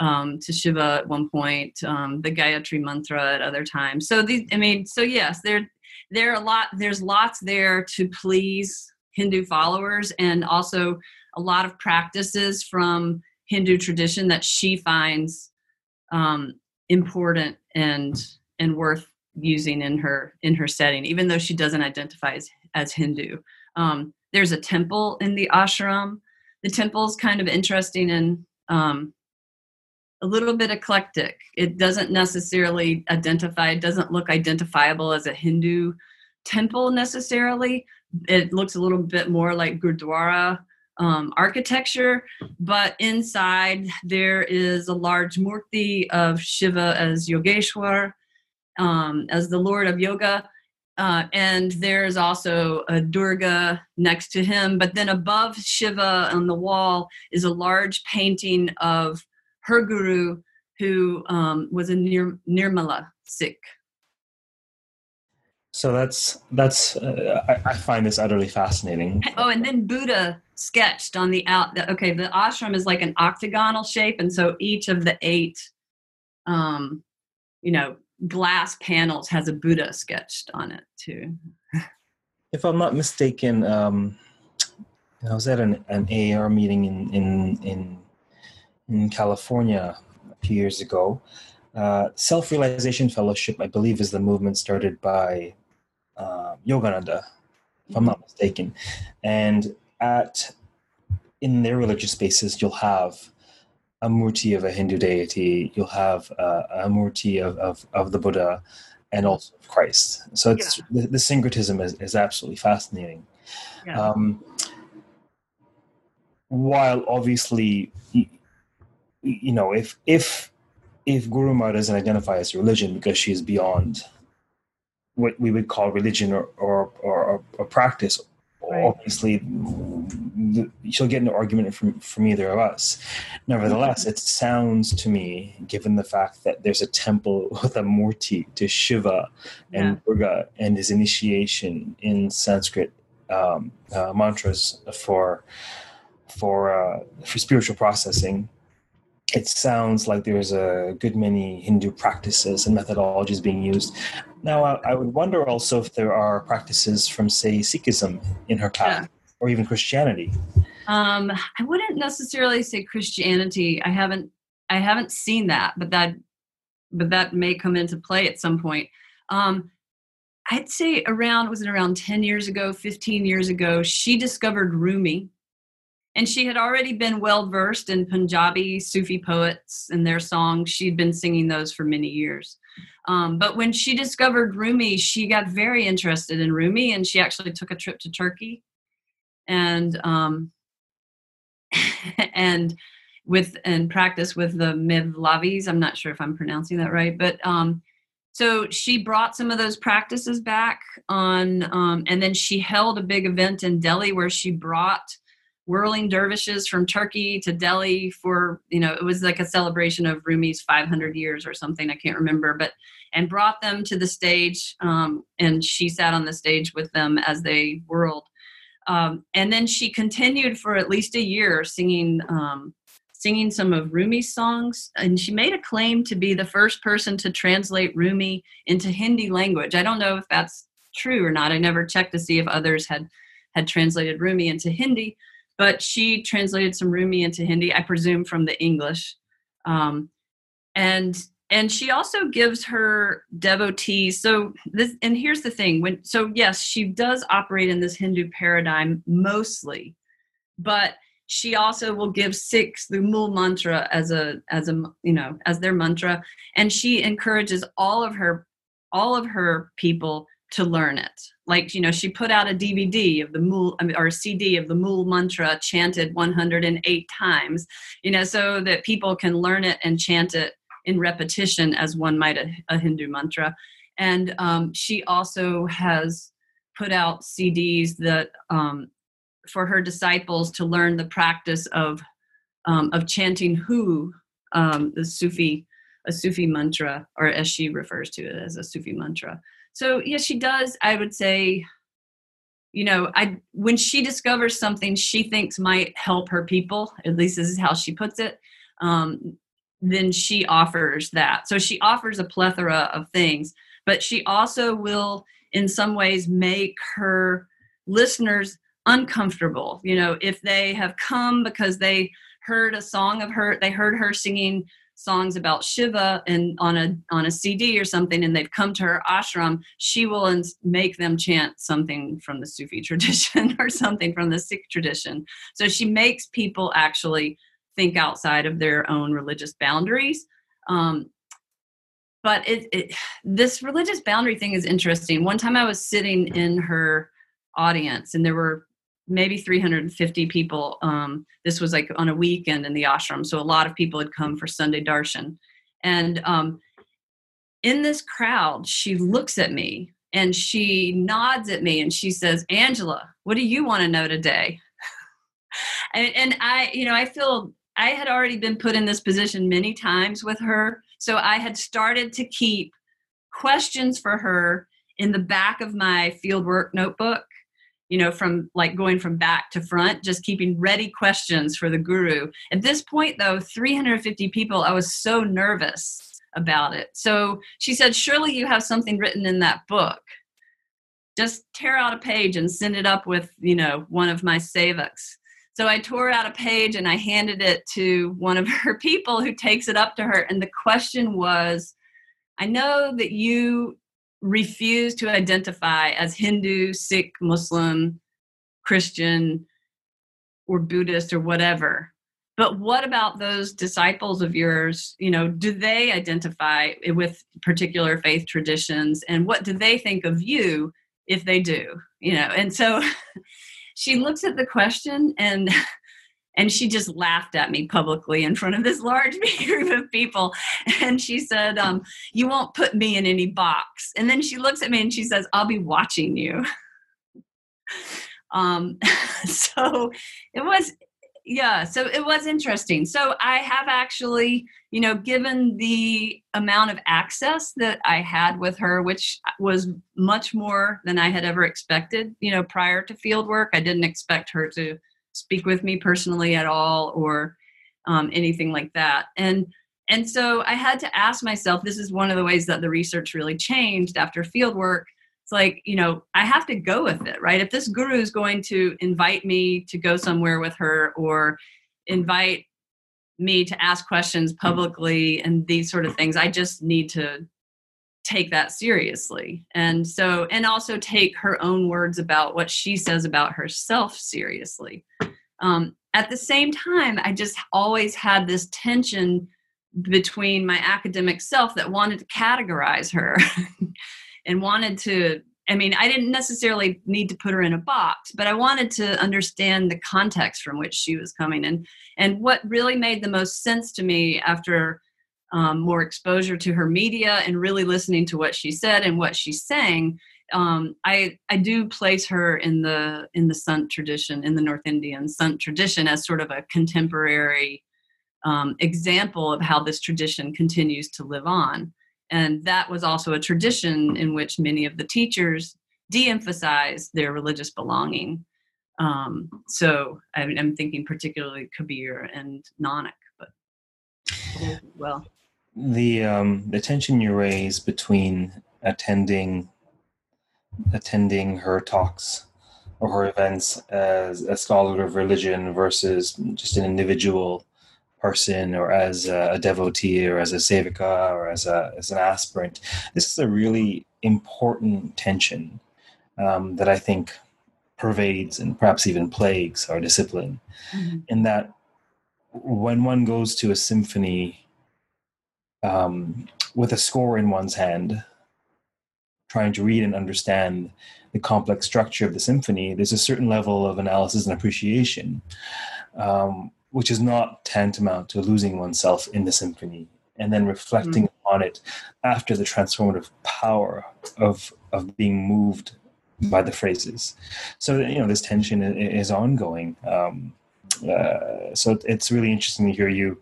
um, to Shiva at one point, um, the Gayatri mantra at other times. So these, I mean, so yes, there there are a lot there's lots there to please hindu followers and also a lot of practices from hindu tradition that she finds um, important and and worth using in her in her setting even though she doesn't identify as, as hindu um, there's a temple in the ashram the temple is kind of interesting and um, a little bit eclectic. It doesn't necessarily identify, it doesn't look identifiable as a Hindu temple necessarily. It looks a little bit more like Gurdwara um, architecture, but inside there is a large murti of Shiva as Yogeshwar, um, as the Lord of Yoga. Uh, and there's also a Durga next to him. But then above Shiva on the wall is a large painting of her guru, who um, was a Nir- Nirmala Sikh. So that's that's uh, I, I, find this utterly fascinating. Oh, and then Buddha sketched on the out. Okay, the ashram is like an octagonal shape, and so each of the eight, um, you know, glass panels has a Buddha sketched on it too. if I'm not mistaken, um, I was at an, an meeting in, in, in, in California a few years ago. Uh, Self Realization Fellowship, I believe, is the movement started by uh, Yogananda, if I'm not mistaken. And at in their religious spaces, you'll have a murti of a Hindu deity, you'll have uh, a murti of, of, of the Buddha, and also of Christ. So it's yeah. the, the, syncretism is, is absolutely fascinating. Yeah. Um, while obviously, you, know, if if if Guru Ma doesn't identify as a religion because she is beyond what we would call religion or or, or, or practice, right. obviously she'll get an argument from from either of us. Nevertheless, it sounds to me, given the fact that there's a temple <laughs> with a murti to Shiva and yeah. Durga and his initiation in Sanskrit um, uh, mantras for for uh, for spiritual processing, it sounds like there's a good many Hindu practices and methodologies being used. Now, I, I would wonder also if there are practices from, say, Sikhism in her path, yeah. Or even Christianity. Um, I wouldn't necessarily say Christianity. I haven't, I haven't seen that, but that, but that may come into play at some point. Um, I'd say around was it around 10 years ago, 15 years ago, she discovered Rumi and she had already been well versed in Punjabi Sufi poets and their songs. She'd been singing those for many years. Um, but when she discovered Rumi, she got very interested in Rumi, and she actually took a trip to Turkey, and um, <laughs> and with and practice with the Mevlavis. I'm not sure if I'm pronouncing that right, but um, so she brought some of those practices back on, um, and then she held a big event in Delhi where she brought whirling dervishes from Turkey to Delhi for, you know, it was like a celebration of Rumi's 500 years or something, I can't remember, but, and brought them to the stage. Um, and she sat on the stage with them as they whirled. Um, and then she continued for at least a year singing, um, singing some of Rumi's songs. And she made a claim to be the first person to translate Rumi into Hindi language. I don't know if that's true or not. I never checked to see if others had had translated Rumi into Hindi, but she translated some Rumi into Hindi, I presume from the English. Um, and and she also gives her devotees so this and here's the thing when so yes she does operate in this hindu paradigm mostly but she also will give Sikhs the mool mantra as a as a you know as their mantra and she encourages all of her all of her people to learn it. Like, you know, she put out a DVD of the Mool, or a CD of the Mool mantra chanted 108 times, you know, so that people can learn it and chant it in repetition as one might a, a Hindu mantra. And um, she also has put out CDs that um, for her disciples to learn the practice of um, of chanting who um, the Sufi a Sufi mantra, or as she refers to it as a Sufi mantra. So yeah, she does. I would say, you know, I when she discovers something she thinks might help her people, at least this is how she puts it. Um, then she offers that. So she offers a plethora of things, but she also will, in some ways, make her listeners uncomfortable. You know, if they have come because they heard a song of her, they heard her singing songs about Shiva and on a on a CD or something, and they've come to her ashram, she will make them chant something from the Sufi <laughs> tradition or something from the Sikh tradition. So she makes people actually think outside of their own religious boundaries. Um, but it, it this religious boundary thing is interesting. One time I was sitting in her audience, and there were maybe 350 people. Um, this was like on a weekend in the ashram, so a lot of people had come for Sunday darshan. And um, in this crowd, she looks at me and she nods at me and she says, "Angela, what do you want to know today?" <laughs> and, and I, you know, I feel I had already been put in this position many times with her, so I had started to keep questions for her in the back of my fieldwork notebook you know, from like going from back to front, just keeping ready questions for the guru. At this point, though, 350 people, I was so nervous about it. So she said, Surely you have something written in that book. just tear out a page and send it up with you know one of my sevaks so i tore out a page and i handed it to one of <laughs> her people who takes it up to her. And the question was i know that you refuse to identify as hindu sikh muslim christian or buddhist or whatever. But what about those disciples of yours? You know do they identify with particular faith traditions? And what do they think of you if they do? You know and so <laughs> she looks at the question and <laughs> and she just laughed at me publicly in front of this large <laughs> group of people. And she said um, you won't put me in any box. And then she looks at me and she says i'll be watching you. <laughs> Um, so it was yeah so it was interesting. So i have actually you know given the amount of access that i had with her which was much more than i had ever expected you know prior to field work i didn't expect her to speak with me personally at all or um, anything like that. And and so i had to ask myself this is one of the ways that the research really changed after field work like you know i have to go with it right? If this guru is going to invite me to go somewhere with her or invite me to ask questions publicly and these sort of things i just need to take that seriously. And so and also take her own words about what she says about herself seriously. Um, at the same time i just always had this tension between my academic self that wanted to categorize her <laughs> and wanted to I mean, I didn't necessarily need to put her in a box, but I wanted to understand the context from which she was coming. And and what really made the most sense to me after um, more exposure to her media and really listening to what she said and what she's saying, um, I I do place her in the in the Sant tradition, in the North Indian Sant tradition, as sort of a contemporary um, example of how this tradition continues to live on. And that was also a tradition in which many of the teachers de emphasized their religious belonging. Um, so I, am thinking particularly Kabir and Nanak, but well. The um, the tension you raise between attending attending her talks or her events as a scholar of religion versus just an individual person or as a, devotee or as a sevika or as a as an aspirant. This is a really important tension um, that I think pervades and perhaps even plagues our discipline. Mm-hmm. In that, when one goes to a symphony um, with a score in one's hand, trying to read and understand the complex structure of the symphony, there's a certain level of analysis and appreciation. Um, which is not tantamount to losing oneself in the symphony and then reflecting mm. on it after the transformative power of of being moved by the phrases. So you know this tension is ongoing. Um, uh, so it's really interesting to hear you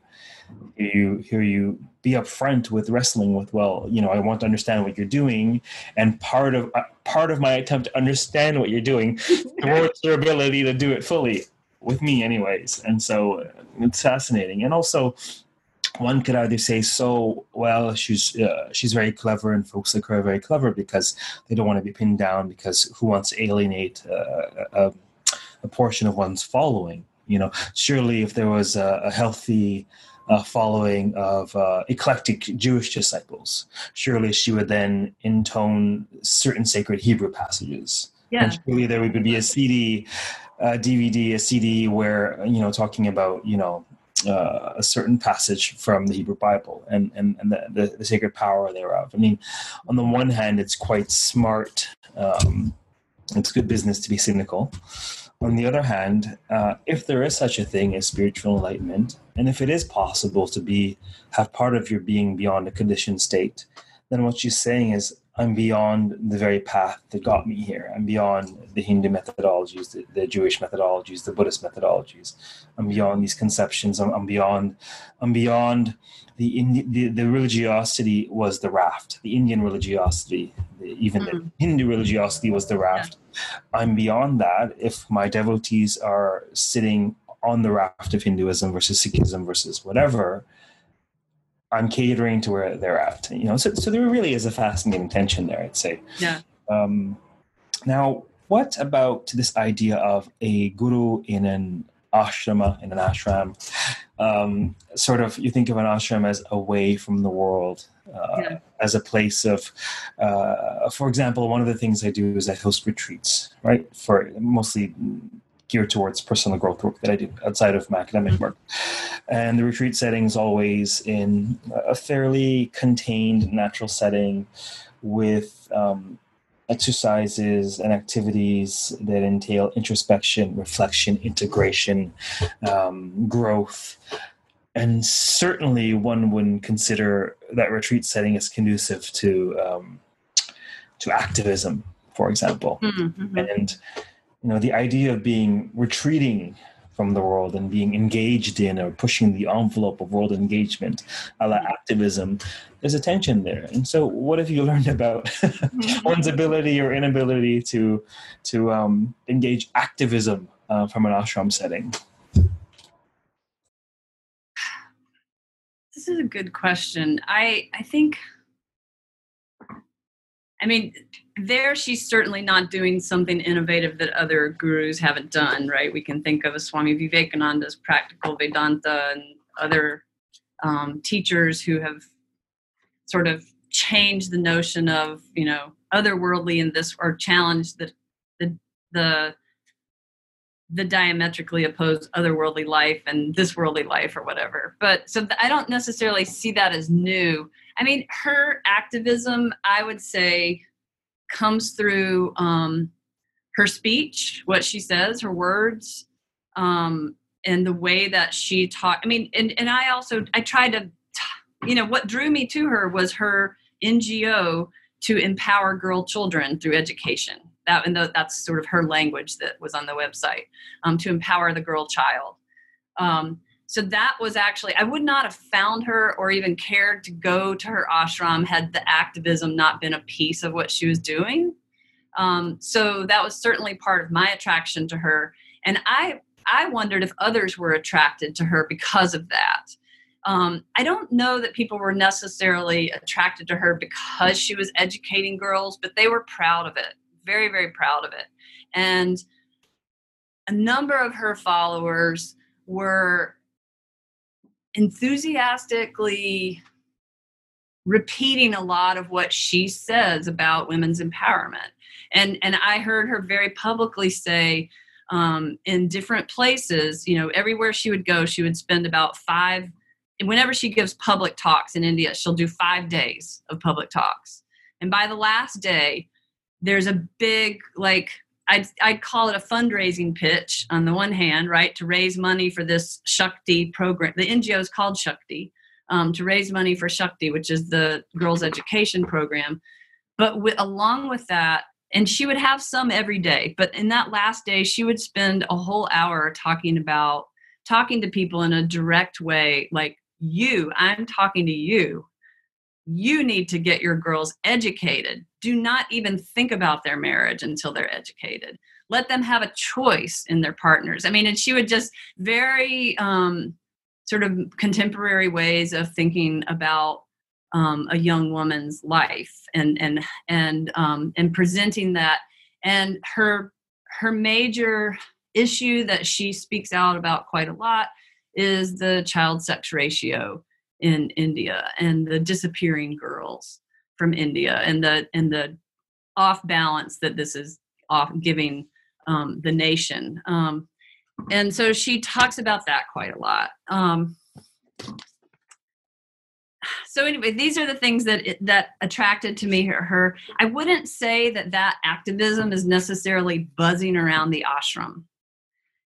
hear you hear you be upfront with wrestling with well you know i want to understand what you're doing and part of uh, part of my attempt to understand what you're doing <laughs> towards your ability to do it fully with me anyways and so it's fascinating and also one could either say so well she's uh, she's very clever and folks like her are very clever because they don't want to be pinned down because who wants to alienate uh, a, a, portion of one's following you know surely if there was a, a healthy uh, following of uh, eclectic Jewish disciples. Surely she would then intone certain sacred Hebrew passages. Yeah. And surely there would be a CD a DVD, a CD where you know talking about you know uh, a certain passage from the Hebrew Bible and and, and the, the, the, sacred power thereof. I mean, on the one hand, it's quite smart. Um, it's good business to be cynical. On the other hand, uh, if there is such a thing as spiritual enlightenment, and if it is possible to be have part of your being beyond a conditioned state, then what she's saying is I'm beyond the very path that got me here. I'm beyond the Hindu methodologies, the, the Jewish methodologies, the Buddhist methodologies. I'm beyond these conceptions. I'm, I'm beyond. I'm beyond the, Indi- the the religiosity was the raft. The Indian religiosity, even mm-hmm. the Hindu religiosity was the raft. Yeah. I'm beyond that. If my devotees are sitting on the raft of Hinduism versus Sikhism versus whatever, I'm catering to where they're at. You know, so so there really is a fascinating tension there. I'd say. Yeah. Um, now, what about this idea of a guru in an ashrama, in an ashram? Um, sort of, you think of an ashram as away from the world, uh, yeah. as a place of, uh, for example, one of the things I do is I host retreats, right? For mostly geared towards personal growth work that I do outside of my academic work. And the retreat setting is always in a fairly contained, natural setting with um, exercises and activities that entail introspection, reflection, integration, um, growth. And certainly, one would consider that retreat setting as conducive to um, to activism, for example. Mm-hmm. And you know the idea of being retreating from the world and being engaged in or pushing the envelope of world engagement a la activism there's a tension there. And so what have you <laughs> learned about mm-hmm. one's ability or inability to to um, engage activism uh, from an ashram setting? This is a good question. I i think I mean, there she's certainly not doing something innovative that other gurus haven't done, right? We can think of Swami Vivekananda's practical Vedanta and other um, teachers who have sort of changed the notion of, you know, otherworldly in this or challenged the the the the diametrically opposed otherworldly life and this worldly life or whatever. But so I don't necessarily see that as new. I mean, her activism, I would say, comes through um, her speech, what she says, her words, um, and the way that she talked. I mean, and, and I also, I tried to, you know, what drew me to her was her NGO to empower girl children through education. That, and that's sort of her language that was on the website um, to empower the girl child. Um, so that was actually, I would not have found her or even cared to go to her ashram had the activism not been a piece of what she was doing. Um, so that was certainly part of my attraction to her. And I, I wondered if others were attracted to her because of that. Um, I don't know that people were necessarily attracted to her because she was educating girls, but they were proud of it, very, very proud of it. And a number of her followers were enthusiastically repeating a lot of what she says about women's empowerment. And, and I heard her very publicly say um, in different places, you know, everywhere she would go, she would spend about five, whenever she gives public talks in India, she'll do five days of public talks. And by the last day, there's a big, like, I'd, I'd call it a fundraising pitch on the one hand, right, to raise money for this Shakti program. The NGO is called Shakti, um, to raise money for Shakti, which is the girls' education program. But along with that, and she would have some every day, but in that last day, she would spend a whole hour talking about talking to people in a direct way, like you, I'm talking to you you need to get your girls educated. Do not even think about their marriage until they're educated. Let them have a choice in their partners. I mean, and she would just very um, sort of contemporary ways of thinking about um, a young woman's life and and and um, and presenting that. And her her major issue that she speaks out about quite a lot is the child sex ratio in India and the disappearing girls from India and the and the off balance that this is off giving um, the nation. Um, and so she talks about that quite a lot. Um, so anyway, these are the things that that attracted to me her, her. I wouldn't say that that activism is necessarily buzzing around the ashram.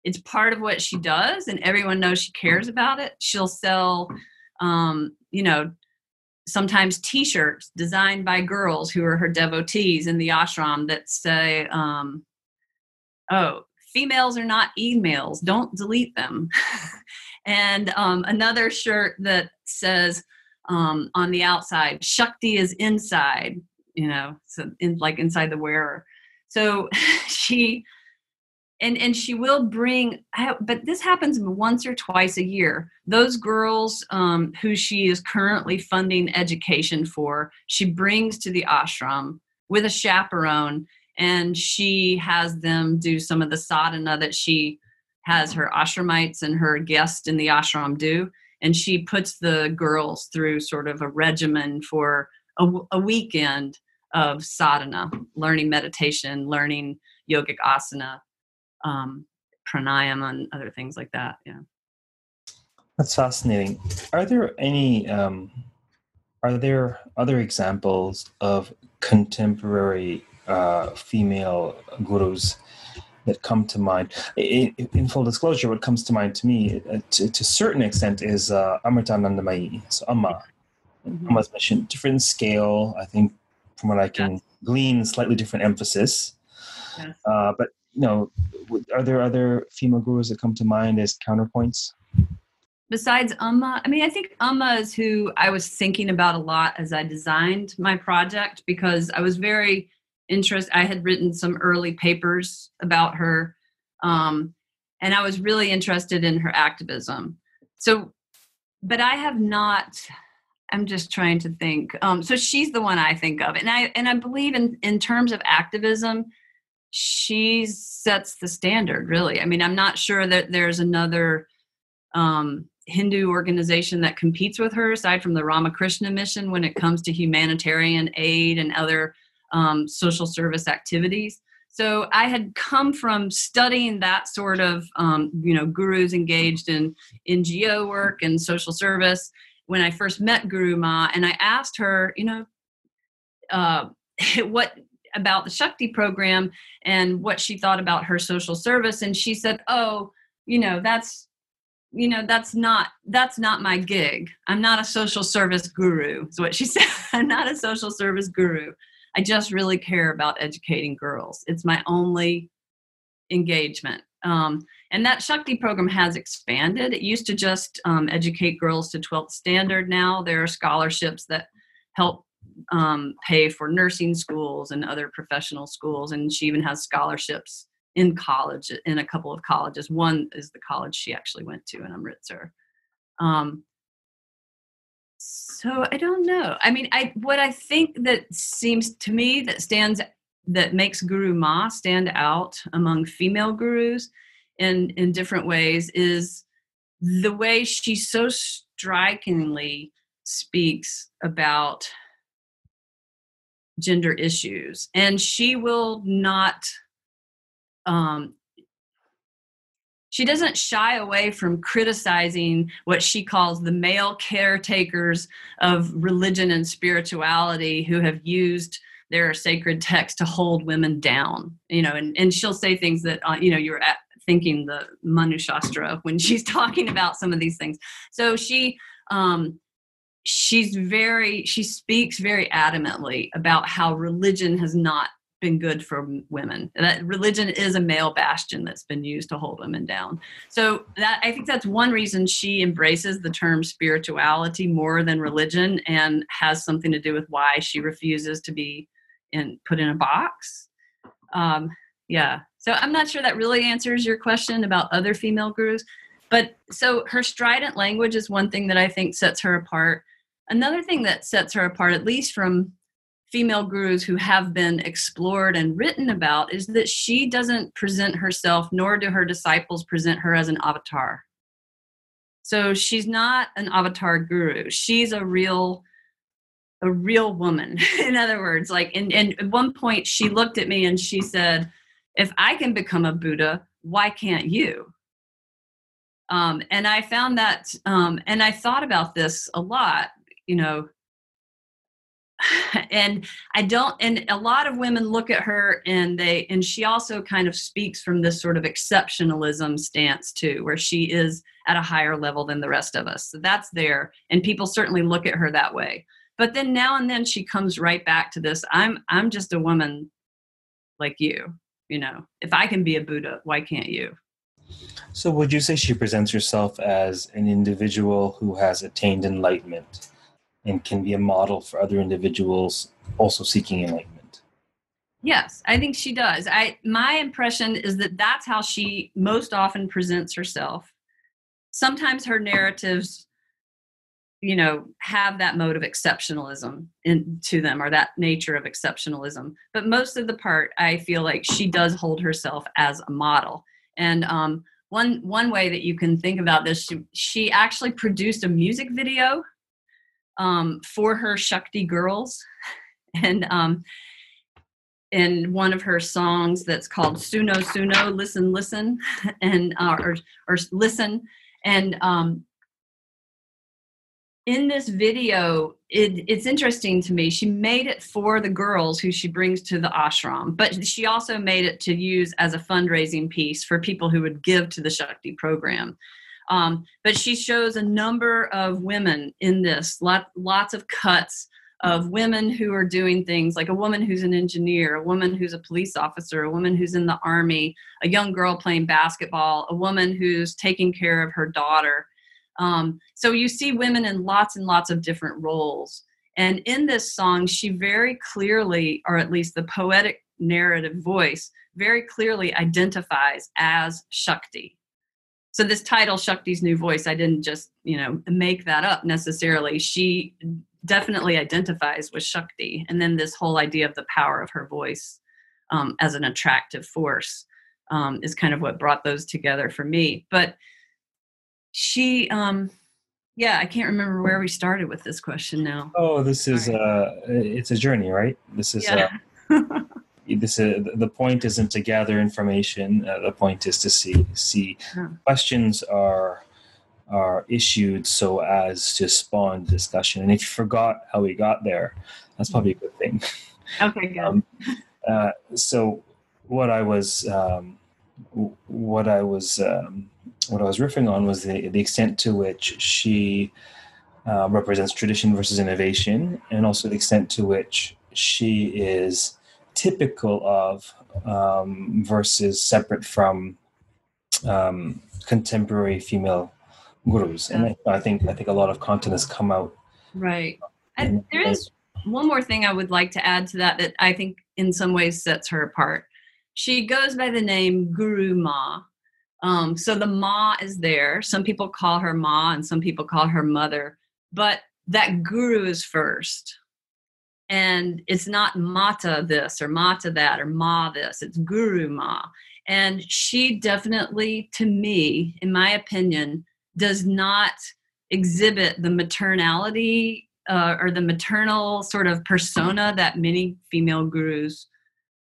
It's part of what she does, and everyone knows she cares about it. She'll sell um, you know, sometimes t-shirts designed by girls who are her devotees in the ashram that say, um, oh, females are not emails, don't delete them. <laughs> and um, another shirt that says um, on the outside, Shakti is inside, you know, so in, like inside the wearer. So <laughs> she and and she will bring but this happens once or twice a year. Those girls um, who she is currently funding education for she brings to the ashram with a chaperone and she has them do some of the sadhana that she has her ashramites and her guests in the ashram do. And she puts the girls through sort of a regimen for a, a weekend of sadhana learning meditation learning yogic asana um, pranayama and other things like that yeah that's fascinating are there any um, are there other examples of contemporary uh, female gurus that come to mind. In, in, full disclosure, what comes to mind to me, uh, to, to a certain extent, is uh, Amritanandamayi, so Amma. Mm-hmm. Amma's mission, different scale, I think, from what I can yes. glean, slightly different emphasis. Yes. Uh, but, you know, are there other female gurus that come to mind as counterpoints? Besides Amma, I mean, I think Amma is who I was thinking about a lot as I designed my project because I was very interested. I had written some early papers about her, um, and I was really interested in her activism. So, but I have not. I'm just trying to think. Um, so she's the one I think of, and I and I believe in in terms of activism, she sets the standard. Really, I mean, I'm not sure that there's another um, Hindu organization that competes with her aside from the Ramakrishna Mission when it comes to humanitarian aid and other um, social service activities. So I had come from studying that sort of, um, you know, gurus engaged in NGO work and social service when I first met Guru Ma, and I asked her, you know, uh, <laughs> what about the Shakti program and what she thought about her social service, and she said, "Oh, you know, that's." you know that's not that's not my gig i'm not a social service guru is what she <laughs> said i'm not a social service guru I just really care about educating girls. It's my only engagement. Um, and that Shakti program has expanded. It used to just um, educate girls to 12th standard. Now there are scholarships that help um, pay for nursing schools and other professional schools. And she even has scholarships in college, in a couple of colleges. One is the college she actually went to in Amritsar. Um, so I don't know. I mean, I what I think that seems to me that stands that makes Guru Ma stand out among female gurus in in different ways is the way she so strikingly speaks about gender issues and she will not um, she doesn't shy away from criticizing what she calls the male caretakers of religion and spirituality who have used their sacred text to hold women down you know and, and she'll say things that uh, you know you're at, thinking the manu shastra when <laughs> she's talking about some of these things. So she um she's very she speaks very adamantly about how religion has not been good for women. That religion is a male bastion that's been used to hold women down. So that I think that's one reason she embraces the term spirituality more than religion and has something to do with why she refuses to be in put in a box. Um, yeah. So I'm not sure that really answers your question about other female gurus. But so her strident language is one thing that I think sets her apart. Another thing that sets her apart, at least from female gurus who have been explored and written about is that she doesn't present herself, nor do her disciples present her as an avatar. So she's not an avatar guru. She's a real a real woman. <laughs> in other words, like and, and at one point she looked at me and she said, if I can become a Buddha, why can't you? Um, and I found that, um, and I thought about this a lot, you know, <sighs> and i don't and a lot of women look at her and they and she also kind of speaks from this sort of exceptionalism stance too where she is at a higher level than the rest of us. So that's there and people certainly look at her that way. But then now and then she comes right back to this i'm i'm just a woman like you you know. If i can be a buddha why can't you? So would you say she presents herself as an individual who has attained enlightenment and can be a model for other individuals also seeking enlightenment. Yes, I think she does. I my impression is that that's how she most often presents herself. Sometimes her narratives you know have that mode of exceptionalism into them or that nature of exceptionalism but most of the part i feel like she does hold herself as a model and um, one one way that you can think about this she, she actually produced a music video um, for her shakti girls <laughs> and um, in one of her songs that's called Suno Suno, listen, listen, <laughs> and uh, or or listen, and um, in this video, it, it's interesting to me. She made it for the girls who she brings to the ashram, but she also made it to use as a fundraising piece for people who would give to the Shakti program. Um, but she shows a number of women in this, lot, lots of cuts of women who are doing things like a woman who's an engineer, a woman who's a police officer, a woman who's in the army, a young girl playing basketball, a woman who's taking care of her daughter. Um, so you see women in lots and lots of different roles. And in this song, she very clearly, or at least the poetic narrative voice, very clearly identifies as Shakti. So this title, Shakti's New Voice, I didn't just, you know, make that up necessarily. She definitely identifies with Shakti. And then this whole idea of the power of her voice um, as an attractive force um, is kind of what brought those together for me. But she, um, yeah, I can't remember where we started with this question now. Oh, this is uh, it's a journey, right? This is yeah. uh, <laughs> this is the point isn't to gather information. Uh, the point is to see see yeah. questions are are issued so as to spawn discussion. And if you forgot how we got there, that's probably a good thing. <laughs> Okay, good. Um, uh, so what I was um, what I was um, what I was riffing on was the the extent to which she uh, represents tradition versus innovation, and also the extent to which she is typical of um, versus separate from um, contemporary female gurus, and I, I, think I think a lot of content has come out. Right. And there is one more thing I would like to add to that that I think in some ways sets her apart. She goes by the name Guru Ma. Um, so the Ma is there. Some people call her Ma, and some people call her mother. But that guru is first. And it's not Mata this or Mata that or Ma this. It's Guru Ma. And she definitely, to me, in my opinion, does not exhibit the maternality uh, or the maternal sort of persona that many female gurus,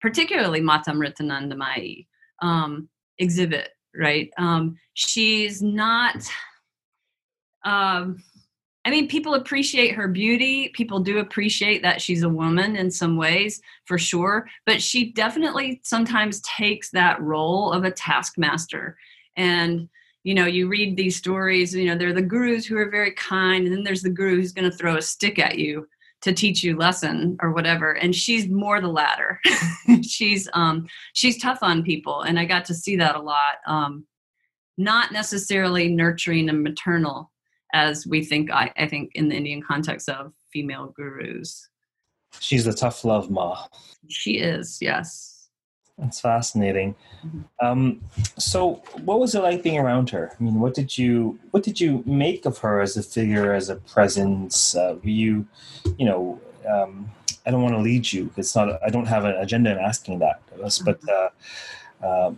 particularly Mata Amritanandamayi, um, exhibit, right? Um, she's not, um, I mean, people appreciate her beauty. People do appreciate that she's a woman in some ways, for sure. But she definitely sometimes takes that role of a taskmaster. And you know you read these stories you know there are the gurus who are very kind and then there's the guru who's going to throw a stick at you to teach you lesson or whatever and she's more the latter <laughs> she's um she's tough on people and i got to see that a lot um not necessarily nurturing and maternal as we think I, I think in the indian context of female gurus she's the tough love ma she is yes that's fascinating. Mm-hmm. Um, so, what was it like being around her? I mean, what did you what did you make of her as a figure, as a presence? Uh, were you, you know, um, I don't want to lead you. It's not. I don't have an agenda in asking that. But mm-hmm. uh, uh,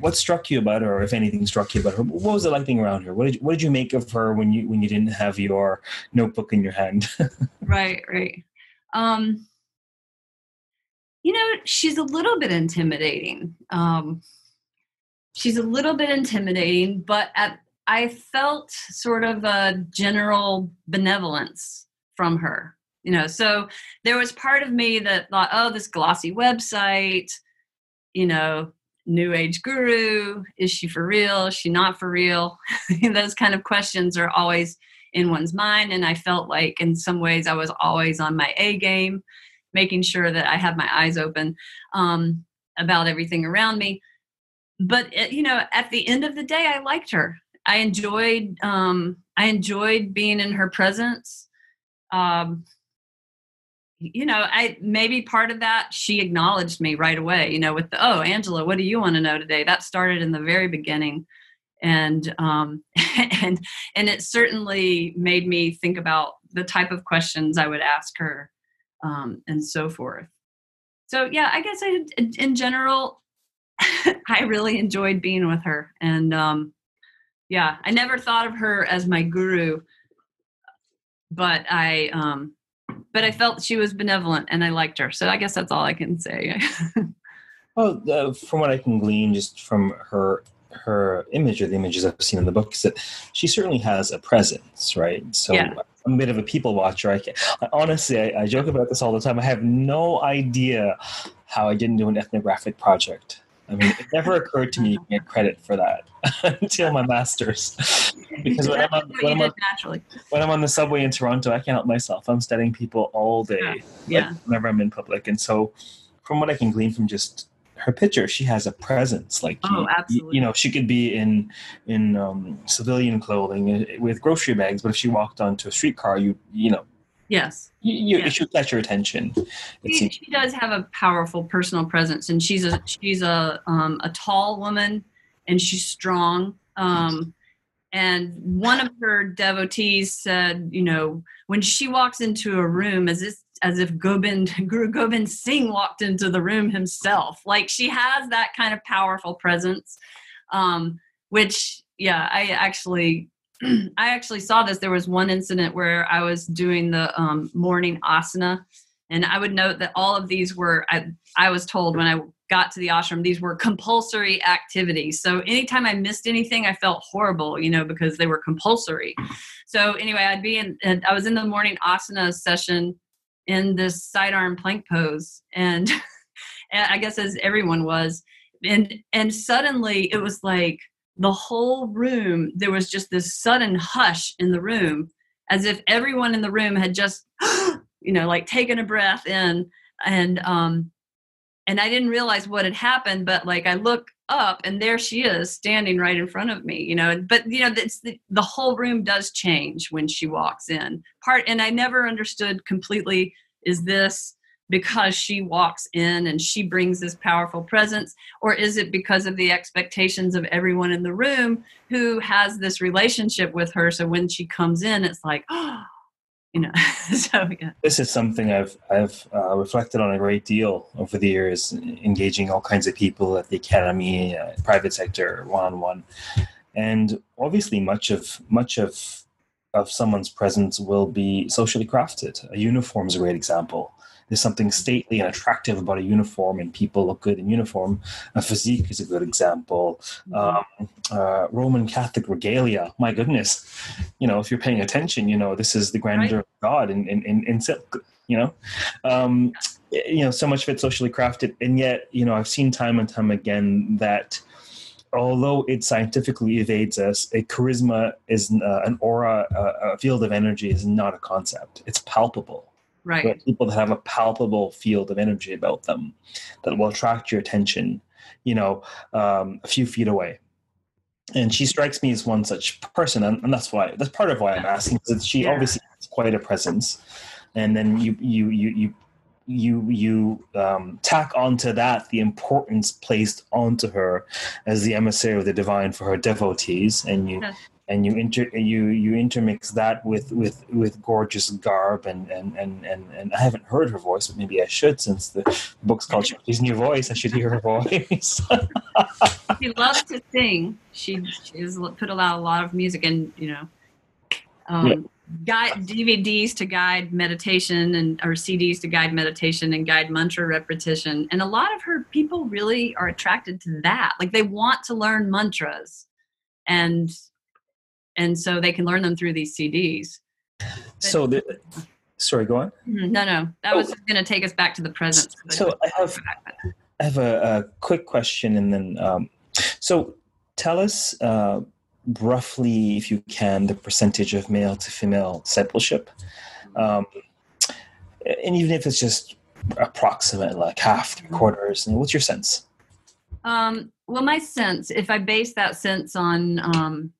what struck you about her, or if anything struck you about her? What was it like being around her? What did what did you make of her when you when you didn't have your notebook in your hand? <laughs> right, right. Um, you know, she's a little bit intimidating. Um, she's a little bit intimidating, but at, I felt sort of a general benevolence from her. You know, so there was part of me that thought, oh, this glossy website, you know, new age guru, is she for real? Is she not for real? <laughs> Those kind of questions are always in one's mind. And I felt like in some ways I was always on my A game making sure that I had my eyes open um, about everything around me. But it, you know, at the end of the day, I liked her. I enjoyed um, I enjoyed being in her presence. Um, you know, I maybe part of that she acknowledged me right away. You know, with the oh, Angela, what do you want to know today? That started in the very beginning, and um, <laughs> and and it certainly made me think about the type of questions I would ask her um, and so forth. So yeah, I guess I in general <laughs> I really enjoyed being with her, and um, yeah, I never thought of her as my guru, but I um, but I felt she was benevolent and I liked her. So I guess that's all I can say. <laughs> well, uh, from what I can glean just from her her image or the images I've seen in the book is that she certainly has a presence, right? So yeah. I'm a bit of a people watcher. I, can, I honestly, I, I, joke about this all the time. I have no idea how I didn't do an ethnographic project. I mean, it never occurred to me to get credit for that <laughs> until my master's. <laughs> because when I'm, on, when, I'm on, when I'm, on, the subway in Toronto, I can't help myself. I'm studying people all day, yeah. yeah. Like whenever I'm in public. And so, from what I can glean from just her picture, she has a presence. Like, oh, absolutely. You, know, she could be in in um, civilian clothing uh, with grocery bags, but if she walked onto a streetcar, you you know, yes, you, you, it should catch your attention. She, she, does have a powerful personal presence, and she's a she's a um, a tall woman, and she's strong. Um, and one of her devotees said, you know, when she walks into a room, as if as if Gobind <laughs> Guru Gobind Singh walked into the room himself. Like she has that kind of powerful presence, um, which yeah, I actually <clears throat> I actually saw this. There was one incident where I was doing the um, morning asana, and I would note that all of these were, I, I was told when I got to the ashram, these were compulsory activities. So anytime I missed anything, I felt horrible, you know, because they were compulsory. So anyway, I'd be in, I was in the morning asana session in this sidearm plank pose, and, <laughs> and I guess as everyone was, and and suddenly it was like the whole room there was just this sudden hush in the room as if everyone in the room had just <gasps> you know like taken a breath in. And um and i didn't realize what had happened but like i look up and there she is standing right in front of me you know? But you know the, the whole room does change when she walks in. Part and i never understood completely is this because she walks in and she brings this powerful presence? Or is it because of the expectations of everyone in the room who has this relationship with her? So when she comes in it's like oh <gasps> you know <laughs> so yeah. This is something i've i've uh, reflected on a great deal over the years engaging all kinds of people at the academy uh, private sector one-on-one. And obviously much of much of of someone's presence will be socially crafted. A uniform is a great example there's something stately and attractive about a uniform, and people look good in uniform. A physique is a good example. Mm-hmm. Um, uh, Roman Catholic regalia, my goodness, you know, if you're paying attention, you know, this is the grandeur right. of God in, in, in, in silk, you know. Um, you know, so much of it socially crafted, and yet, you know, I've seen time and time again that although it scientifically evades us, a charisma is uh, an aura, uh, a field of energy is not a concept. It's palpable. Right. People that have a palpable field of energy about them that will attract your attention, you know, um, a few feet away. And she strikes me as one such person, and, and that's why that's part of why I'm asking because she yeah. obviously has quite a presence. And then you you you you you you um, tack onto that the importance placed onto her as the emissary of the divine for her devotees, and you and you inter you you intermix that with with with gorgeous garb and and and and, and I haven't heard her voice, but maybe I should since the book's called <laughs> Shakti's New Voice. I should hear her voice. <laughs> she loves to sing. She she's put a lot a lot of music and you know. Um, yeah. Guide DVDs to guide meditation and or CDs to guide meditation and guide mantra repetition. And a lot of her people really are attracted to that. Like they want to learn mantras and and so they can learn them through these CDs. But, so the, sorry, go on. Mm-hmm. No, no, that oh. was going to take us back to the present. So I have, I have a, a, quick question, and then um, so tell us uh, roughly, if you can, the percentage of male to female discipleship, um, and even if it's just approximate, like half, three quarters, and what's your sense? Um, well, my sense, if I base that sense on um,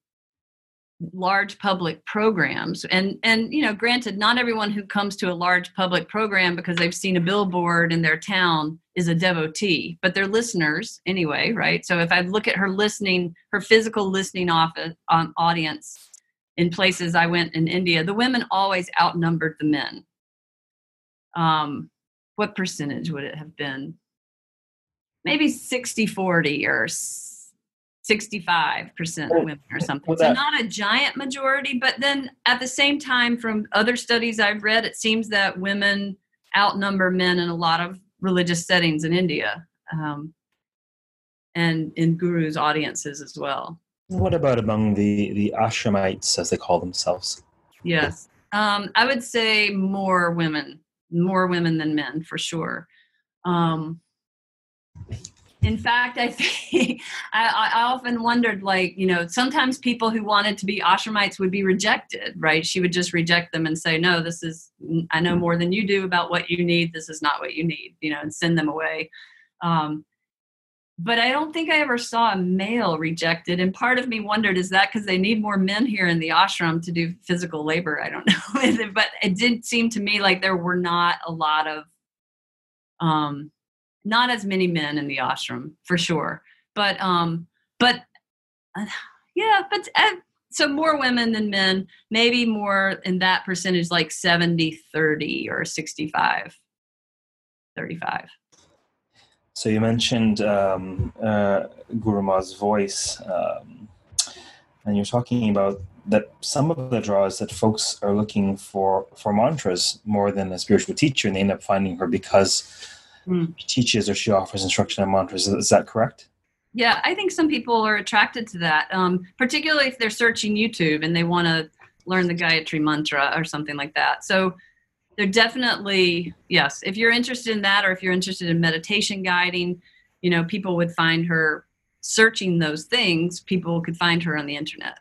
large public programs. And and you know granted not everyone who comes to a large public program because they've seen a billboard in their town is a devotee but they're listeners anyway right? So if i look at her listening her physical listening office um, audience in places i went in india the women always outnumbered the men. Um what percentage would it have been? Maybe 60 40 or 65% women or something. So not a giant majority, but then at the same time, from other studies I've read, it seems that women outnumber men in a lot of religious settings in India um, and in gurus' audiences as well. What about among the, the ashramites, as they call themselves? Yes. Um, I would say more women, more women than men for sure. Um, in fact, I <laughs> think I, I, often wondered, like, you know, sometimes people who wanted to be ashramites would be rejected, right? She would just reject them and say, no, this is, I know more than you do about what you need. This is not what you need, you know, and send them away. Um, but I don't think I ever saw a male rejected. And part of me wondered, is that because they need more men here in the ashram to do physical labor? I don't <laughs> know. but it did seem to me like there were not a lot of, um, not as many men in the ashram for sure. But um but uh, yeah but uh, so more women than men maybe more in that percentage like 70 30 or 65 35 so you mentioned um, uh, Guru Ma's voice um, and you're talking about that some of the draws that folks are looking for for mantras more than a spiritual teacher and they end up finding her because mm. teaches or she offers instruction on mantras. Is that correct? Yeah, I think some people are attracted to that, um, particularly if they're searching YouTube and they want to learn the Gayatri mantra or something like that. So they're definitely, yes, if you're interested in that or if you're interested in meditation guiding, you know, people would find her searching those things, people could find her on the internet.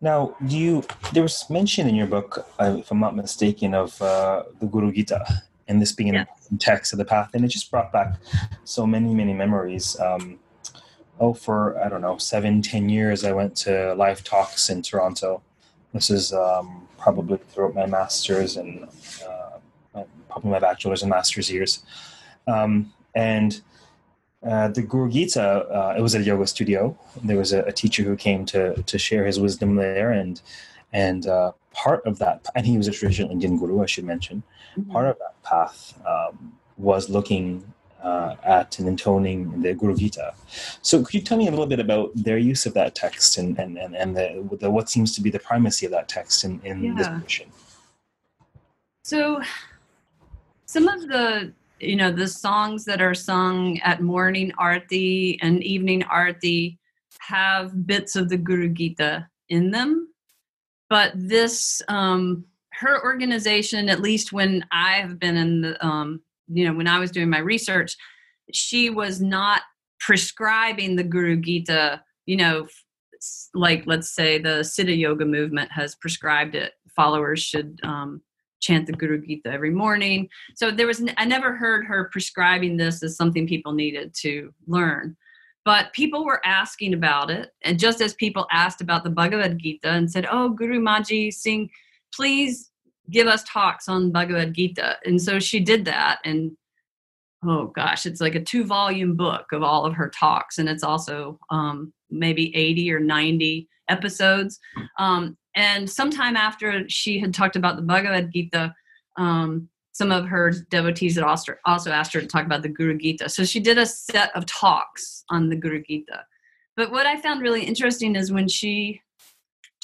Now, do you, there was mention in your book, uh, if I'm not mistaken, of uh, the Guru Gita and this being an important text of the path. And it just brought back so many, many memories. Um, oh, for, I don't know, seven, ten years, I went to live talks in Toronto. This is um, probably throughout my master's and uh, probably my bachelor's and master's years. Um, and uh, the Guru Gita, uh, it was at a yoga studio. There was a, a, teacher who came to to share his wisdom there, and and uh, part of that, and he was a traditional Indian guru, I should mention mm-hmm. part of that path um, was looking uh, at and intoning the Guru Gita. So, could you tell me a little bit about their use of that text and and and, and the, the what seems to be the primacy of that text in in yeah. this mission? So, some of the you know the songs that are sung at morning arti and evening arti have bits of the Guru Gita in them, but this um, her organization, at least when I have been in the, um, you know, when I was doing my research, she was not prescribing the Guru Gita, you know, like let's say the Siddha Yoga movement has prescribed it. Followers should um, chant the Guru Gita every morning. So there was, I never heard her prescribing this as something people needed to learn. But people were asking about it. And just as people asked about the Bhagavad Gita and said, Oh, Guru Maji Singh, please give us talks on Bhagavad Gita. And so she did that. And oh gosh, it's like a two volume book of all of her talks. And it's also um, maybe 80 or 90 episodes. Um, and sometime after she had talked about the Bhagavad Gita, um, some of her devotees had also asked her to talk about the Guru Gita. So she did a set of talks on the Guru Gita. But what I found really interesting is when she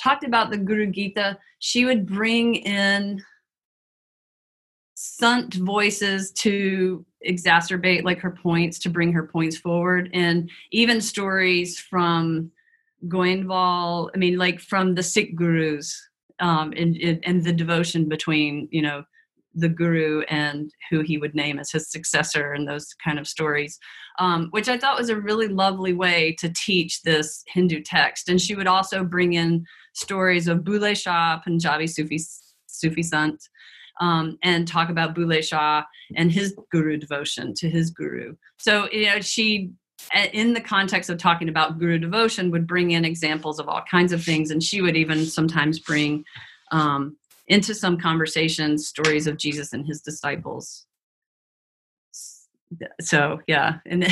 talked about the Guru Gita, she would bring in sant voices to exacerbate like her points to bring her points forward and even stories from Goindwal, I mean like from the Sikh gurus um and, and the devotion between you know the guru and who he would name as his successor and those kind of stories um, which i thought was a really lovely way to teach this hindu text and she would also bring in stories of Bulleh Shah, Punjabi Sufi, Sufi Sant, um, and talk about Bulleh Shah and his guru devotion to his guru. So, you know, she in the context of talking about guru devotion would bring in examples of all kinds of things and she would even sometimes bring um, into some conversations stories of jesus and his disciples. So yeah and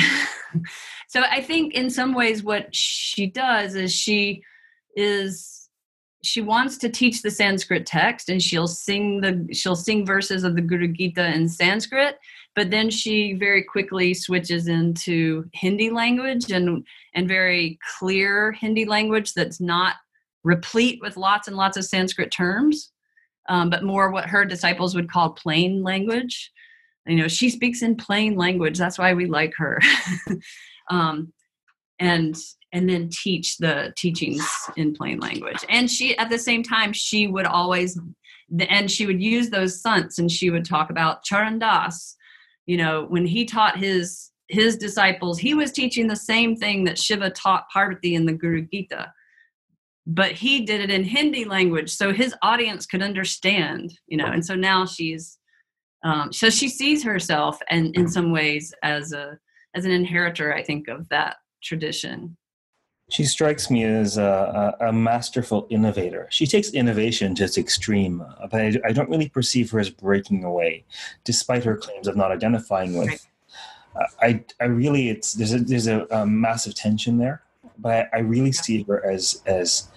<laughs> so i think in some ways what she does is she is she wants to teach the sanskrit text and she'll sing the she'll sing verses of the guru gita in sanskrit but then she very quickly switches into hindi language and and very clear hindi language that's not replete with lots and lots of sanskrit terms um, but more what her disciples would call plain language. You know she speaks in plain language that's why we like her. <laughs> Um, and and then teach the teachings in plain language. And she at the same time she would always and she would use those sants and she would talk about charandas. You know when he taught his his disciples he was teaching the same thing that shiva taught parvati in the guru gita but he did it in hindi language so his audience could understand you know and so now she's um, so she sees herself and in some ways as a as an inheritor i think of that tradition she strikes me as a, a, a, masterful innovator. She takes innovation to its extreme, uh, but I, I, don't really perceive her as breaking away, despite her claims of not identifying with. Right. Uh, I, I really, it's there's a there's a, a massive tension there, but I, really see her as as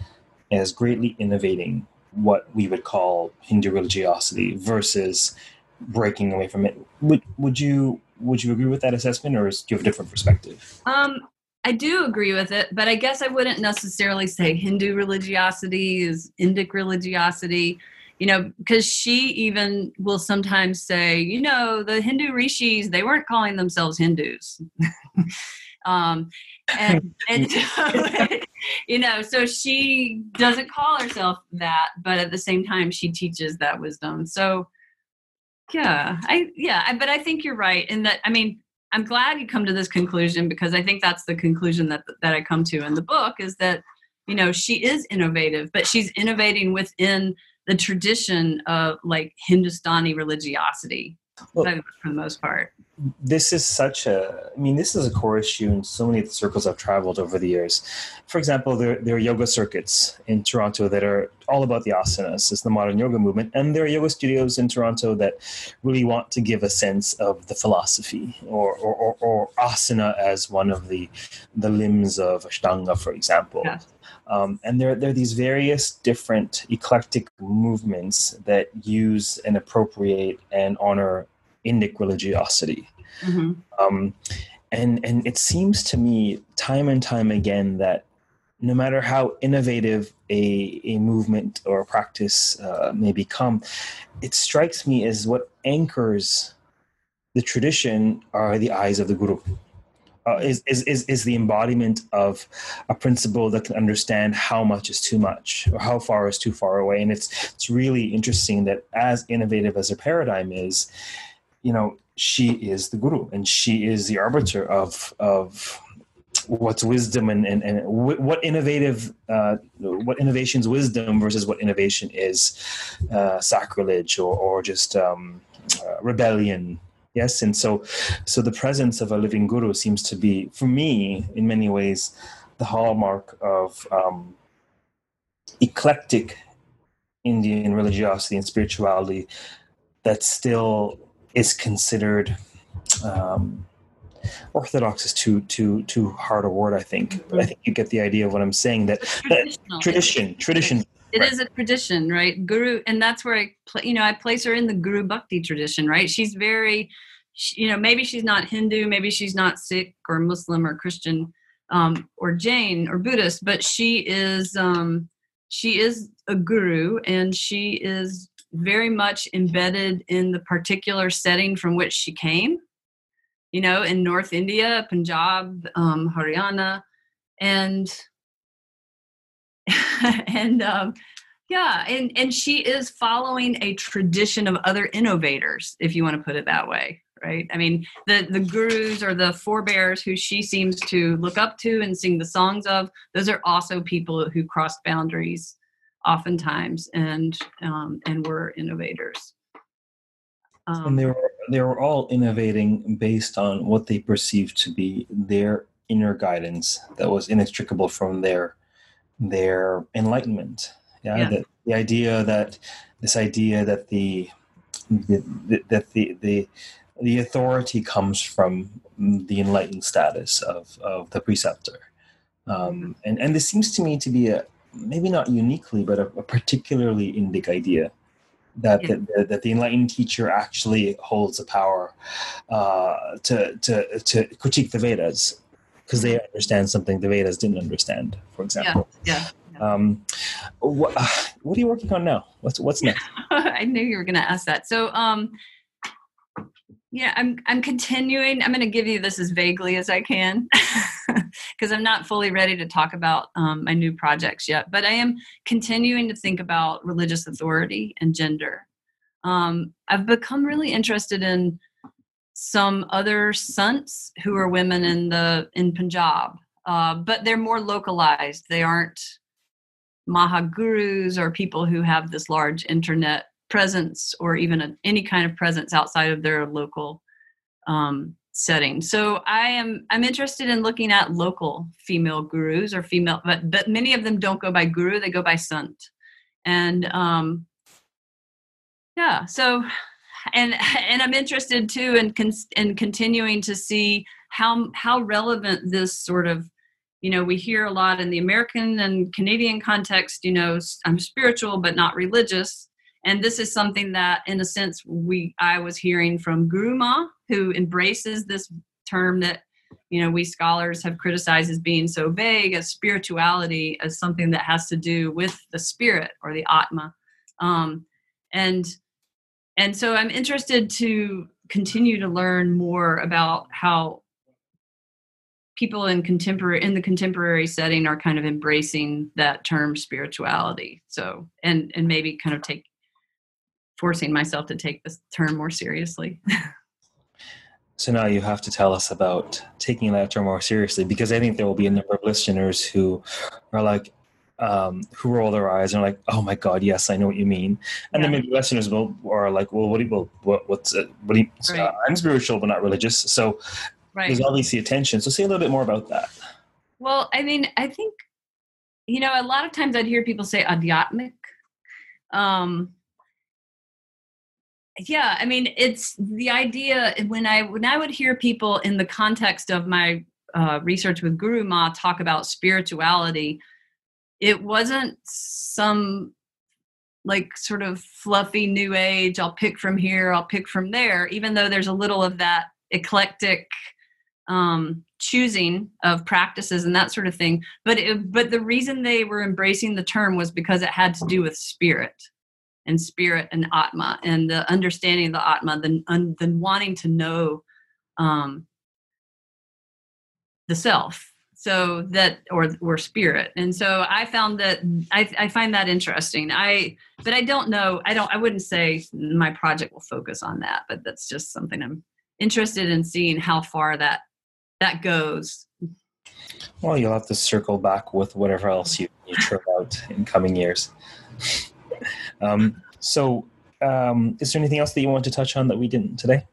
as greatly innovating what we would call Hindu religiosity versus breaking away from it. Would would you would you agree with that assessment, or do you have a different perspective? Um, I do agree with it, but I guess I wouldn't necessarily say Hindu religiosity is Indic religiosity, you know, because she even will sometimes say, you know, the Hindu rishis, they weren't calling themselves Hindus. <laughs> um, and, <laughs> and <laughs> you know, so she doesn't call herself that, but at the same time, she teaches that wisdom. So, yeah, I, yeah, I, but I think you're right in that, I mean, I'm glad you come to this conclusion because I think that's the conclusion that that I come to in the book is that you know she is innovative, but she's innovating within the tradition of like Hindustani religiosity well, for the most part this is such a i mean this is a core issue in so many of the circles i've traveled over the years for example there, there are yoga circuits in toronto that are all about the asanas it's the modern yoga movement and there are yoga studios in toronto that really want to give a sense of the philosophy or, or, or, or asana as one of the the limbs of ashtanga for example yeah. Um, and there, there are these various different eclectic movements that use and appropriate and honor Indic religiosity. Mm-hmm. Um, and and it seems to me time and time again that no matter how innovative a, a movement or a practice uh, may become, it strikes me as what anchors the tradition are the eyes of the guru. Uh, is, is, is, is the embodiment of a principle that can understand how much is too much or how far is too far away. And it's, it's really interesting that as innovative as a paradigm is, you know she is the guru and she is the arbiter of of what's wisdom and and, and what innovative uh, what innovation's wisdom versus what innovation is uh, sacrilege or or just um, uh, rebellion. Yes. And so so the presence of a living guru seems to be for me in many ways the hallmark of um, eclectic indian religiosity and spirituality that still is considered um, orthodox is too too too hard a word i think. But i think you get the idea of what i'm saying that, that tradition tradition. It right. is a tradition right? Guru and that's where i play you know i place her in the guru bhakti tradition right? She's very you know maybe she's not hindu maybe she's not sikh or muslim or christian um, or jain or buddhist but she is um, she is a guru and she is very much embedded in the particular setting from which she came, you know, in North India, Punjab, um, Haryana, and <laughs> and um, yeah, and and she is following a tradition of other innovators, if you want to put it that way, right? I mean, the the gurus or the forebears who she seems to look up to and sing the songs of, those are also people who crossed boundaries oftentimes and um, and were innovators um, and they were they were all innovating based on what they perceived to be their inner guidance that was inextricable from their their enlightenment. Yeah, Yeah. The, the idea that this idea that the, the, the that the the the authority comes from the enlightened status of of the preceptor, um, and and this seems to me to be a maybe not uniquely, but a, a particularly Indic idea. That, Yeah. that, that the enlightened teacher actually holds the power uh, to, to, to critique the Vedas because they understand something the Vedas didn't understand, for example. Yeah. Um, what, what are you working on now? What's what's next? <laughs> I knew you were going to ask that. So, um, yeah, I'm I'm continuing. I'm going to give you this as vaguely as I can <laughs> because I'm not fully ready to talk about um, my new projects yet. But I am continuing to think about religious authority and gender. Um, I've become really interested in some other sants who are women in the in Punjab, uh, but they're more localized. They aren't Mahagurus or people who have this large internet presence or even a, any kind of presence outside of their local um, setting. So I am I'm interested in looking at local female gurus or female, but but many of them don't go by guru; they go by sant. And um, yeah, so and and I'm interested too in in continuing to see how how relevant this sort of you know we hear a lot in the american and canadian context you know I'm spiritual but not religious and this is something that in a sense we i was hearing from guru ma who embraces this term that you know we scholars have criticized as being so vague as spirituality as something that has to do with the spirit or the atma. Um, and and so i'm interested to continue to learn more about how people in contemporary in the contemporary setting are kind of embracing that term spirituality. So and and maybe kind of take forcing myself to take this term more seriously <laughs> So now you have to tell us about taking that term more seriously because I think there will be a number of listeners who are like, um, who roll their eyes and are like, "Oh my God, yes, I know what you mean." And then maybe listeners will are like, "Well, what do you, well, what, what's it, what do you, Right. uh, I'm spiritual but not religious." So right there's obviously a tension. So say a little bit more about that. well i mean i think you know a lot of times i'd hear people say adhyatmic um yeah i mean it's the idea when i when i would hear people in the context of my uh, research with guru ma talk about spirituality it wasn't some like sort of fluffy new age i'll pick from here i'll pick from there even though there's a little of that eclectic um, choosing of practices and that sort of thing. But it, but the reason they were embracing the term was because it had to do with spirit and spirit and atma and the understanding of the atma then un, then wanting to know um, the self so that or or spirit. And so i found that I, I find that interesting. I but i don't know i don't i wouldn't say my project will focus on that but that's just something i'm interested in seeing how far that that goes. Well, you'll have to circle back with whatever else you, you churn out in coming years. <laughs> um, so, um, is there anything else that you want to touch on that we didn't today?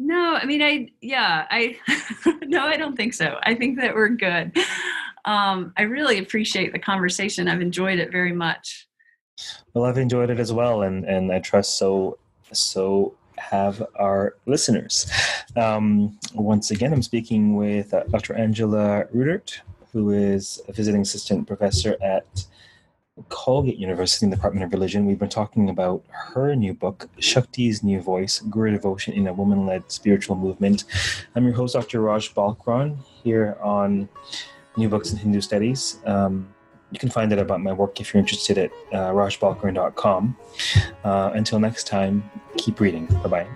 no i mean i yeah i <laughs> no i don't think so i think that we're good um i really appreciate the conversation i've enjoyed it very much Well, I've enjoyed it as well, and and I trust so so have our listeners. Um, once again, I'm speaking with uh, Dr. Angela Rudert, who is a visiting assistant professor at Colgate University in the Department of Religion. We've been talking about her new book, Shakti's New Voice Guru Devotion in a Woman Led Spiritual Movement. I'm your host, Dr. Raj Balkaran, here on New Books in Hindu Studies. Um, you can find out about my work if you're interested at uh, rajbalkaran.com. Uh, until next time, keep reading. Bye bye.